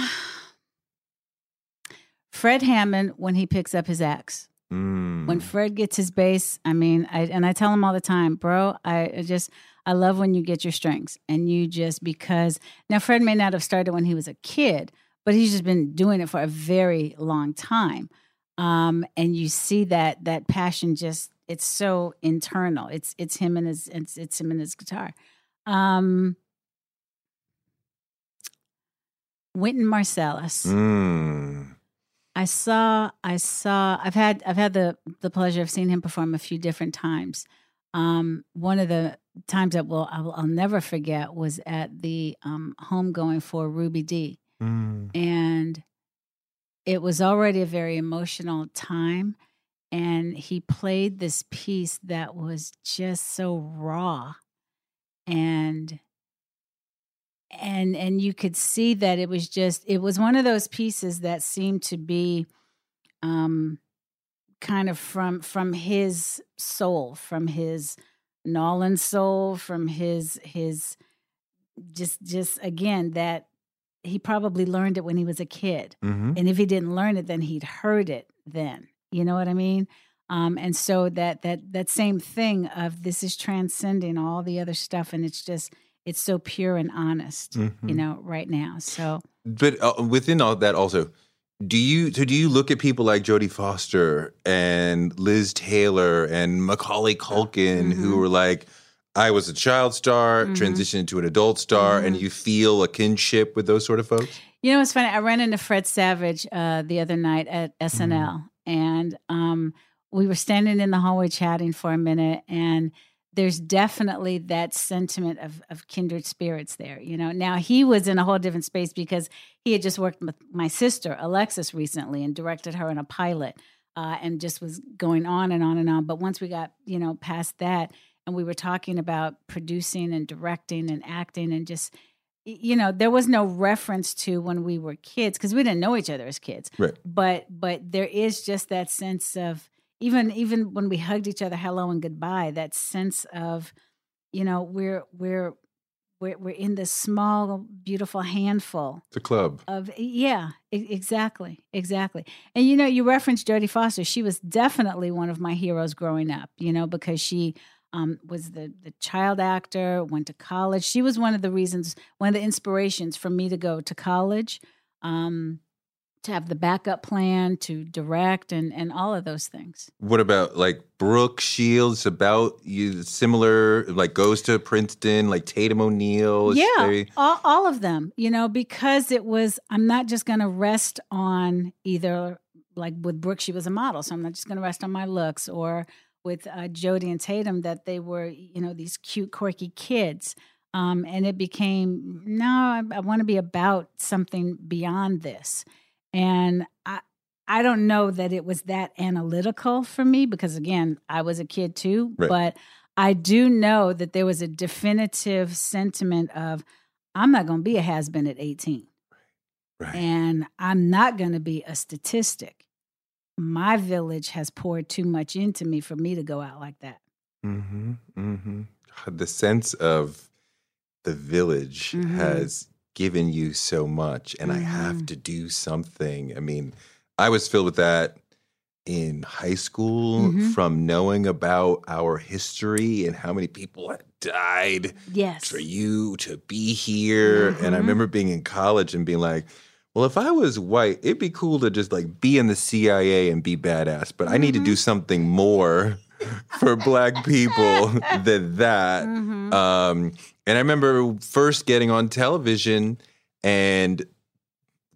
Fred Hammond when he picks up his axe. Mm. When Fred gets his bass, I mean, I and I tell him all the time, bro, I just I love when you get your strings and you just because now Fred may not have started when he was a kid, but he's just been doing it for a very long time. Um, and you see that that passion just it's so internal. It's it's him and his it's, it's him and his guitar. Um, Wynton Marsalis. Mm. I saw I saw I've had I've had the the pleasure of seeing him perform a few different times. Um, one of the times that will I'll, I'll never forget was at the um, homegoing for Ruby Dee, Mm. and it was already a very emotional time. And he played this piece that was just so raw, and and and you could see that it was just it was one of those pieces that seemed to be um kind of from from his soul from his Nolan soul from his his just just again that he probably learned it when he was a kid. Mhm. and if he didn't learn it then he'd heard it then. You know what i mean? Um and so that that that same thing of this is transcending all the other stuff and it's just it's so pure and honest you Mhm. know right now so But uh, within all that, also, do you so do you look at people like Jodie Foster and Liz Taylor and Macaulay Culkin who Mhm. were like, I was a child star, Mhm. transitioned to an adult star, and Mhm. you feel a kinship with those sort of folks? You know, it's funny. I ran into Fred Savage uh, the other night at SNL, and um, we were standing in the hallway chatting for a minute. And there's definitely that sentiment of, of kindred spirits there. You know, now he was in a whole different space because he had just worked with my sister Alexis recently and directed her in a pilot, uh, and just was going on and on and on. But once we got you know past that, and we were talking about producing and directing and acting and just you know there was no reference to when we were kids because we didn't know each other as kids Right. but but there is just that sense of even even when we hugged each other hello and goodbye that sense of you know we're we're we're, we're in this small beautiful handful The club. of yeah exactly exactly. And you know you referenced jodie foster. She was definitely one of my heroes growing up you know because she um, was the the child actor went to college. She was one of the reasons one of the inspirations for me to go to college um, to have the backup plan to direct and and all of those things What about like Brooke Shields? About you similar like goes to Princeton, like Tatum O'Neal. yeah very- all, all of them you know because it was i'm not just going to rest on either like with brooke she was a model so i'm not just going to rest on my looks or with uh, jodie and tatum that they were you know these cute quirky kids um, and it became no i, I want to be about something beyond this and i I don't know that it was that analytical for me because again, I was a kid too, Right. but I do know that there was a definitive sentiment of I'm not going to be a has been at 18. Right. And I'm not going to be a statistic. My village has poured too much into me for me to go out like that. Mm-hmm. Mm-hmm. The sense of the village Mhm. has given you so much, and I have Mhm. to do something. I mean, I was filled with that in high school Mhm. from knowing about our history and how many people had died Yes. for you to be here. And I Mhm. remember being in college and being like, well, if I was white, it'd be cool to just like be in the CIA and be badass, but I need to Mm-hmm. do something more for black people than that. Mhm. Um, and I remember first getting on television and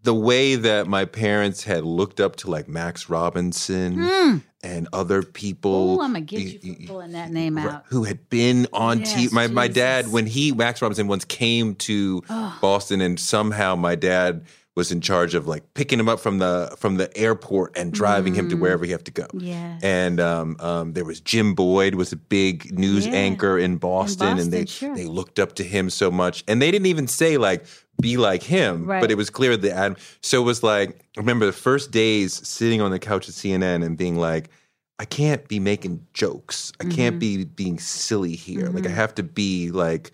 the way that my parents had looked up to like Max Robinson Mm. and other people Oh, I'm to get you pulling that name out. who had been on Yes, TV. My my dad, when he Max Robinson once came to Oh. Boston, and somehow my dad was in charge of like picking him up from the from the airport and driving him to Mm. wherever he had to go. Yes. And um, um, there was Jim Boyd was a big news Yeah. anchor in Boston, and they sure. they looked up to him so much, and they didn't even say like be like him, Right. but it was clear that ad. So it was like I remember the first days sitting on the couch at CNN and being like. I can't be making jokes. I can't Mm-hmm. be being silly here. Like I have to be like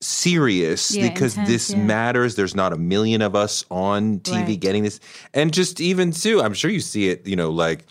serious Yeah, because intense, this yeah. matters. There's not a million of us on TV Right. getting this. And just even too, I'm sure you see it, you know, like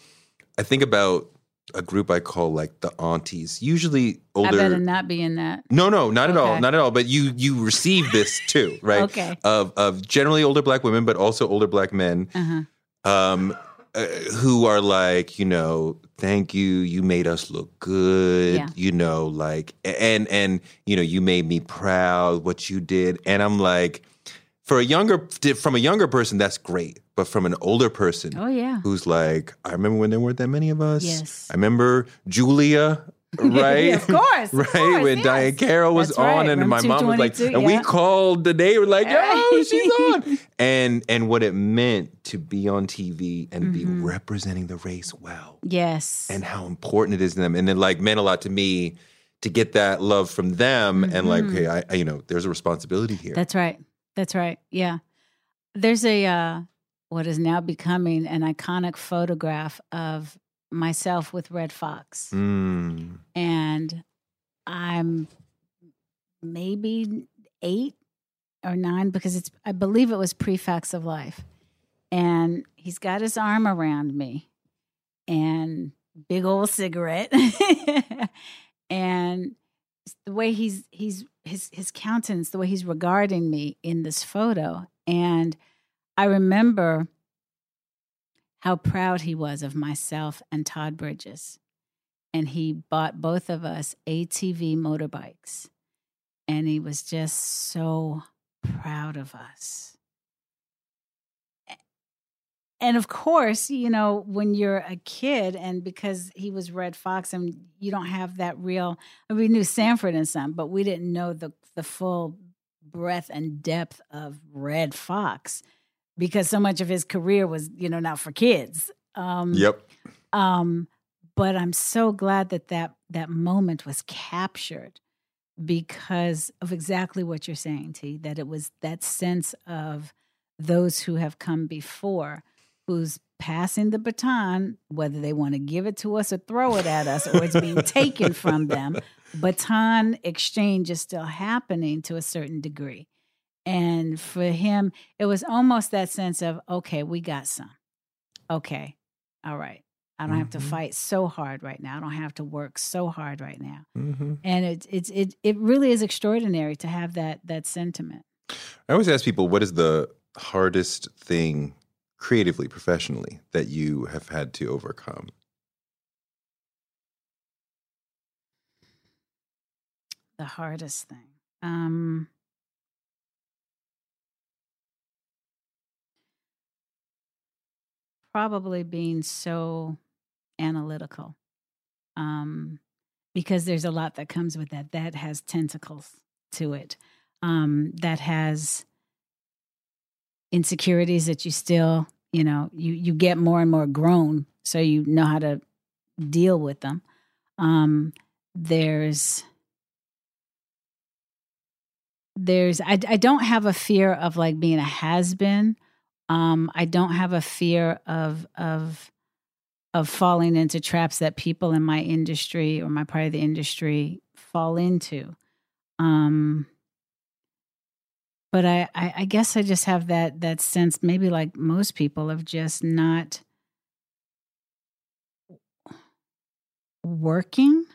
I think about a group I call like the aunties. Usually older. I better not be in that. No, no, not at all, not at all. But you you receive this too, right? Okay. Of of generally older black women, but also older black men, Uh-huh. um, uh, who are like, you know, thank you, you made us look good, Yeah. you know, like, and and you know, you made me proud what you did, and I'm like, for a younger from a younger person, that's great, but from an older person, Oh yeah. who's like, I remember when there weren't that many of us. Yes. I remember Julia. Right, of course, of right. course, when yes. Diahann Carroll was That's on, right. and Room my mom was like, 222, and we called the day, we're like, yo, she's on, and and what it meant to be on TV and be Mm-hmm. representing the race well, Yes. and how important it is to them, and then like meant a lot to me to get that love from them, and like, okay, I, I you know, there's a responsibility here. Mm-hmm. That's right. That's right. Yeah. There's a uh what is now becoming an iconic photograph of myself with Redd Foxx. Mm. And I'm maybe 8 or 9 because it's I believe it was pre-facts of life. And he's got his arm around me and big old cigarette. and the way he's he's his his countenance, the way he's regarding me in this photo, and I remember how proud he was of myself and Todd Bridges, and he bought both of us ATV motorbikes, and he was just so proud of us. And of course, you know, when you're a kid, and because he was Redd Foxx, and you don't have that real, we knew Sanford and Son, but we didn't know the the full breadth and depth of Redd Foxx because so much of his career was, you know, not for kids. Um, Yep. um, but I'm so glad that that that moment was captured because of exactly what you're saying, T. That it was that sense of those who have come before, who's passing the baton, whether they want to give it to us or throw it at us, or it's being taken from them. Baton exchange is still happening to a certain degree. And for him, it was almost that sense of, okay, we got some. Okay, all right. I don't have to Mhm. fight so hard right now. I don't have to work so hard right now. hmm And it it's it it really is extraordinary to have that that sentiment. I always ask people, what is the hardest thing creatively, professionally, that you have had to overcome? The hardest thing. Um probably being so analytical. Um because there's a lot that comes with that. That has tentacles to it. Um that has insecurities that you still, you know, you you get more and more grown so you know how to deal with them. Um there's there's I, I don't have a fear of like being a has been um i don't have a fear of of of falling into traps that people in my industry or my part of the industry fall into. Um but I, I i guess i just have that that sense maybe like most people of just not working.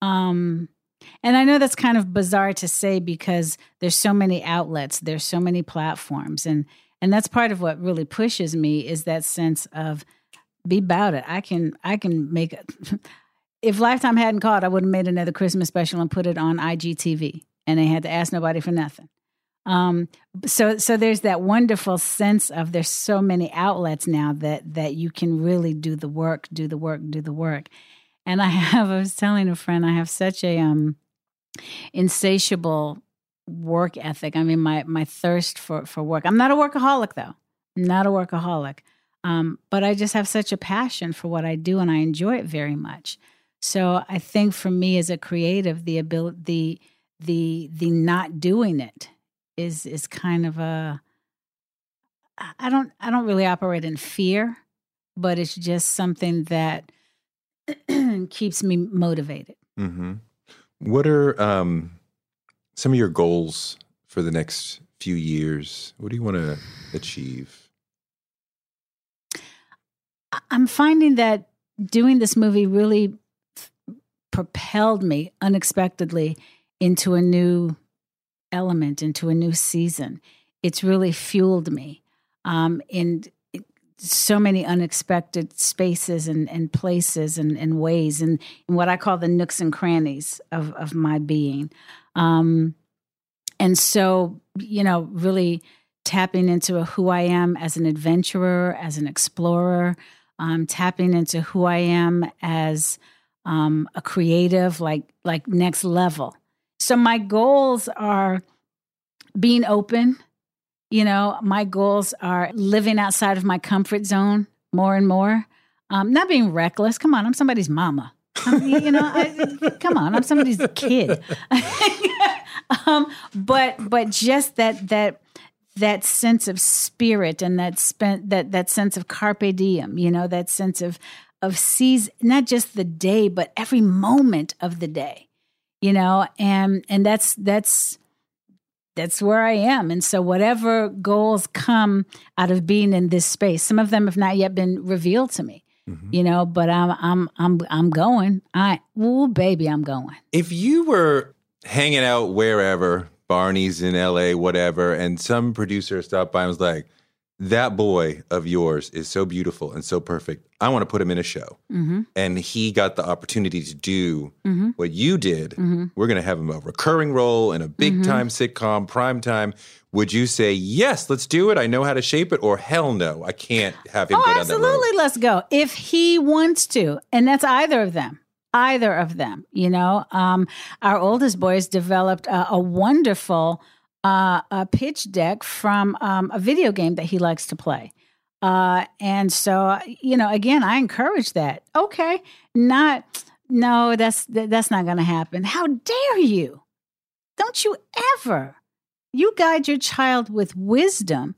Um and I know that's kind of bizarre to say because there's so many outlets, there's so many platforms and and that's part of what really pushes me is that sense of be about it. I can I can make it if Lifetime hadn't called, I would have made another Christmas special and put it on IGTV and they had to ask nobody for nothing. Um so so there's that wonderful sense of there's so many outlets now that that you can really do the work, do the work, do the work. And I have I was telling a friend I have such a um insatiable work ethic. I mean, my my thirst for for work. I'm not a workaholic though. I'm not a workaholic. Um, but I just have such a passion for what I do, and I enjoy it very much. So I think for me as a creative, the ability, the the the not doing it is is kind of a. I don't I don't really operate in fear, but it's just something that keeps me motivated. hmm What are um, some of your goals for the next few years? What do you want to achieve? I'm finding that doing this movie really propelled me unexpectedly into a new element, into a new season. It's really fueled me um, in so many unexpected spaces and, and places and, and ways and, and what I call the nooks and crannies of, of my being. Um, and so, you know, really tapping into who I am as an adventurer, as an explorer, um, tapping into who I am as um, a creative, like like next level. So my goals are being open. You know, my goals are living outside of my comfort zone more and more. Um, not being reckless. Come on, I'm somebody's mama. I'm, you know, I, come on, I'm somebody's kid. um, but but just that that that sense of spirit and that spent that that sense of carpe diem, you know, that sense of of seize not just the day but every moment of the day, you know, and and that's that's that's where I am. And so whatever goals come out of being in this space, some of them have not yet been revealed to me. Mm-hmm. You know, but I'm I'm I'm I'm going. I oh baby, I'm going. If you were hanging out wherever, Barney's in LA, whatever, and some producer stopped by and was like, that boy of yours is so beautiful and so perfect. I want to put him in a show. Mm-hmm. And he got the opportunity to do mm-hmm. what you did. Mm-hmm. We're going to have him a recurring role in a big mm-hmm. time sitcom, prime time. Would you say, yes, let's do it? I know how to shape it, or hell no, I can't have him oh, absolutely, let's go. If he wants to, and that's either of them either of them. You know, um, our oldest boy has developed a, a wonderful uh, a pitch deck from um, a video game that he likes to play. Uh, and so, you know, again, I encourage that. Okay, not no, that's that's not going to happen. How dare you? Don't you ever? You guide your child with wisdom,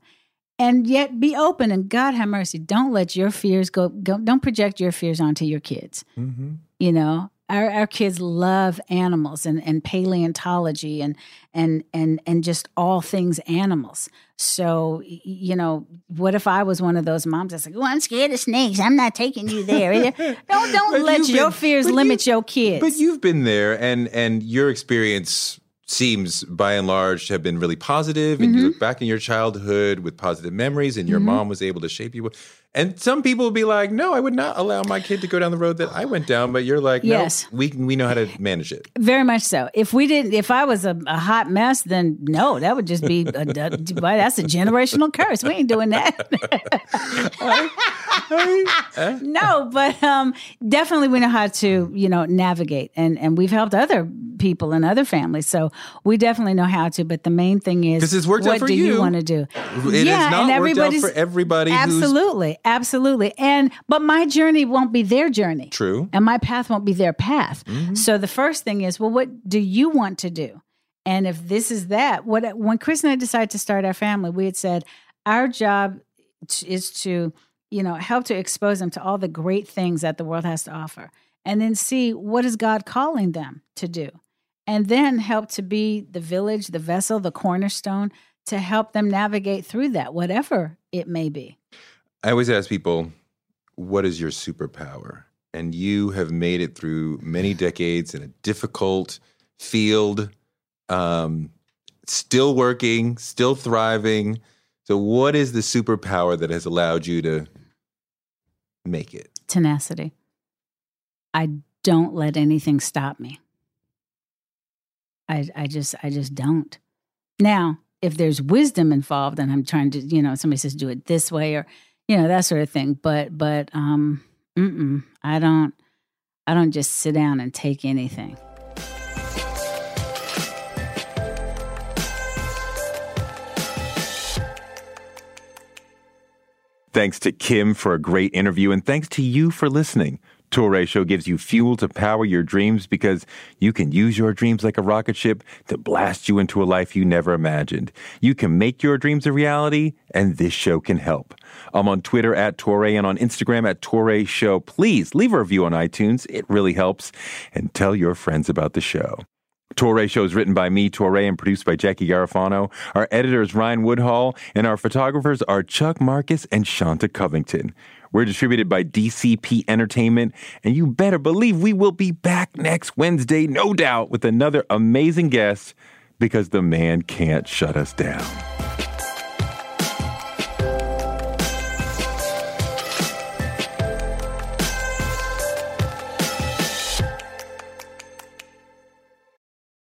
and yet be open. And God have mercy. Don't let your fears go. go don't project your fears onto your kids. Mm-hmm. You know, our, our kids love animals and, and paleontology and and and and just all things animals. So you know, what if I was one of those moms that's like, "Oh, I'm scared of snakes. I'm not taking you there." don't don't let your been, fears limit you, your kids. But you've been there, and and your experience seems by and large to have been really positive and mm-hmm. you look back in your childhood with positive memories and your mm-hmm. mom was able to shape you and some people will be like no i would not allow my kid to go down the road that i went down. But you're like yes. no, we we know how to manage it. Very much so. If we didn't if i was a, a hot mess then no that would just be a, a, that's a generational curse. We ain't doing that. No but um definitely we know how to you know navigate. And and we've helped other people and other families. So we definitely know how to, but the main thing is this it's worked what out for do you. you. want to do? It yeah, and everybody's for everybody. Absolutely, absolutely. And but my journey won't be their journey. True. And my path won't be their path. Mm-hmm. So the first thing is, well, what do you want to do? And if this is that, what when Chris and I decided to start our family, we had said our job is to you know help to expose them to all the great things that the world has to offer and then see what is god calling them to do and then help to be the village, the vessel, the cornerstone to help them navigate through that, whatever it may be. I always ask people, what is your superpower? And you have made it through many decades in a difficult field, um, still working, still thriving. So, what is the superpower that has allowed you to make it? Tenacity. I don't let anything stop me. I, I just I just don't. Now, if there's wisdom involved and I'm trying to, you know, somebody says do it this way or, you know, that sort of thing. But but um mm I don't I don't just sit down and take anything. Thanks to Kim for a great interview, and thanks to you for listening. Toure Show gives you fuel to power your dreams because you can use your dreams like a rocket ship to blast you into a life you never imagined. You can make your dreams a reality, and this show can help. I'm on Twitter at Toure and on Instagram at Toure Show. Please leave a review on iTunes. It really helps. And tell your friends about the show. Toure Show is written by me, Toure, and produced by Jackie Garofano. Our editor is Ryan Woodhall, and our photographers are Chuck Marcus and Shanta Covington. We're distributed by DCP Entertainment, and you better believe we will be back next Wednesday, no doubt, with another amazing guest because the man can't shut us down.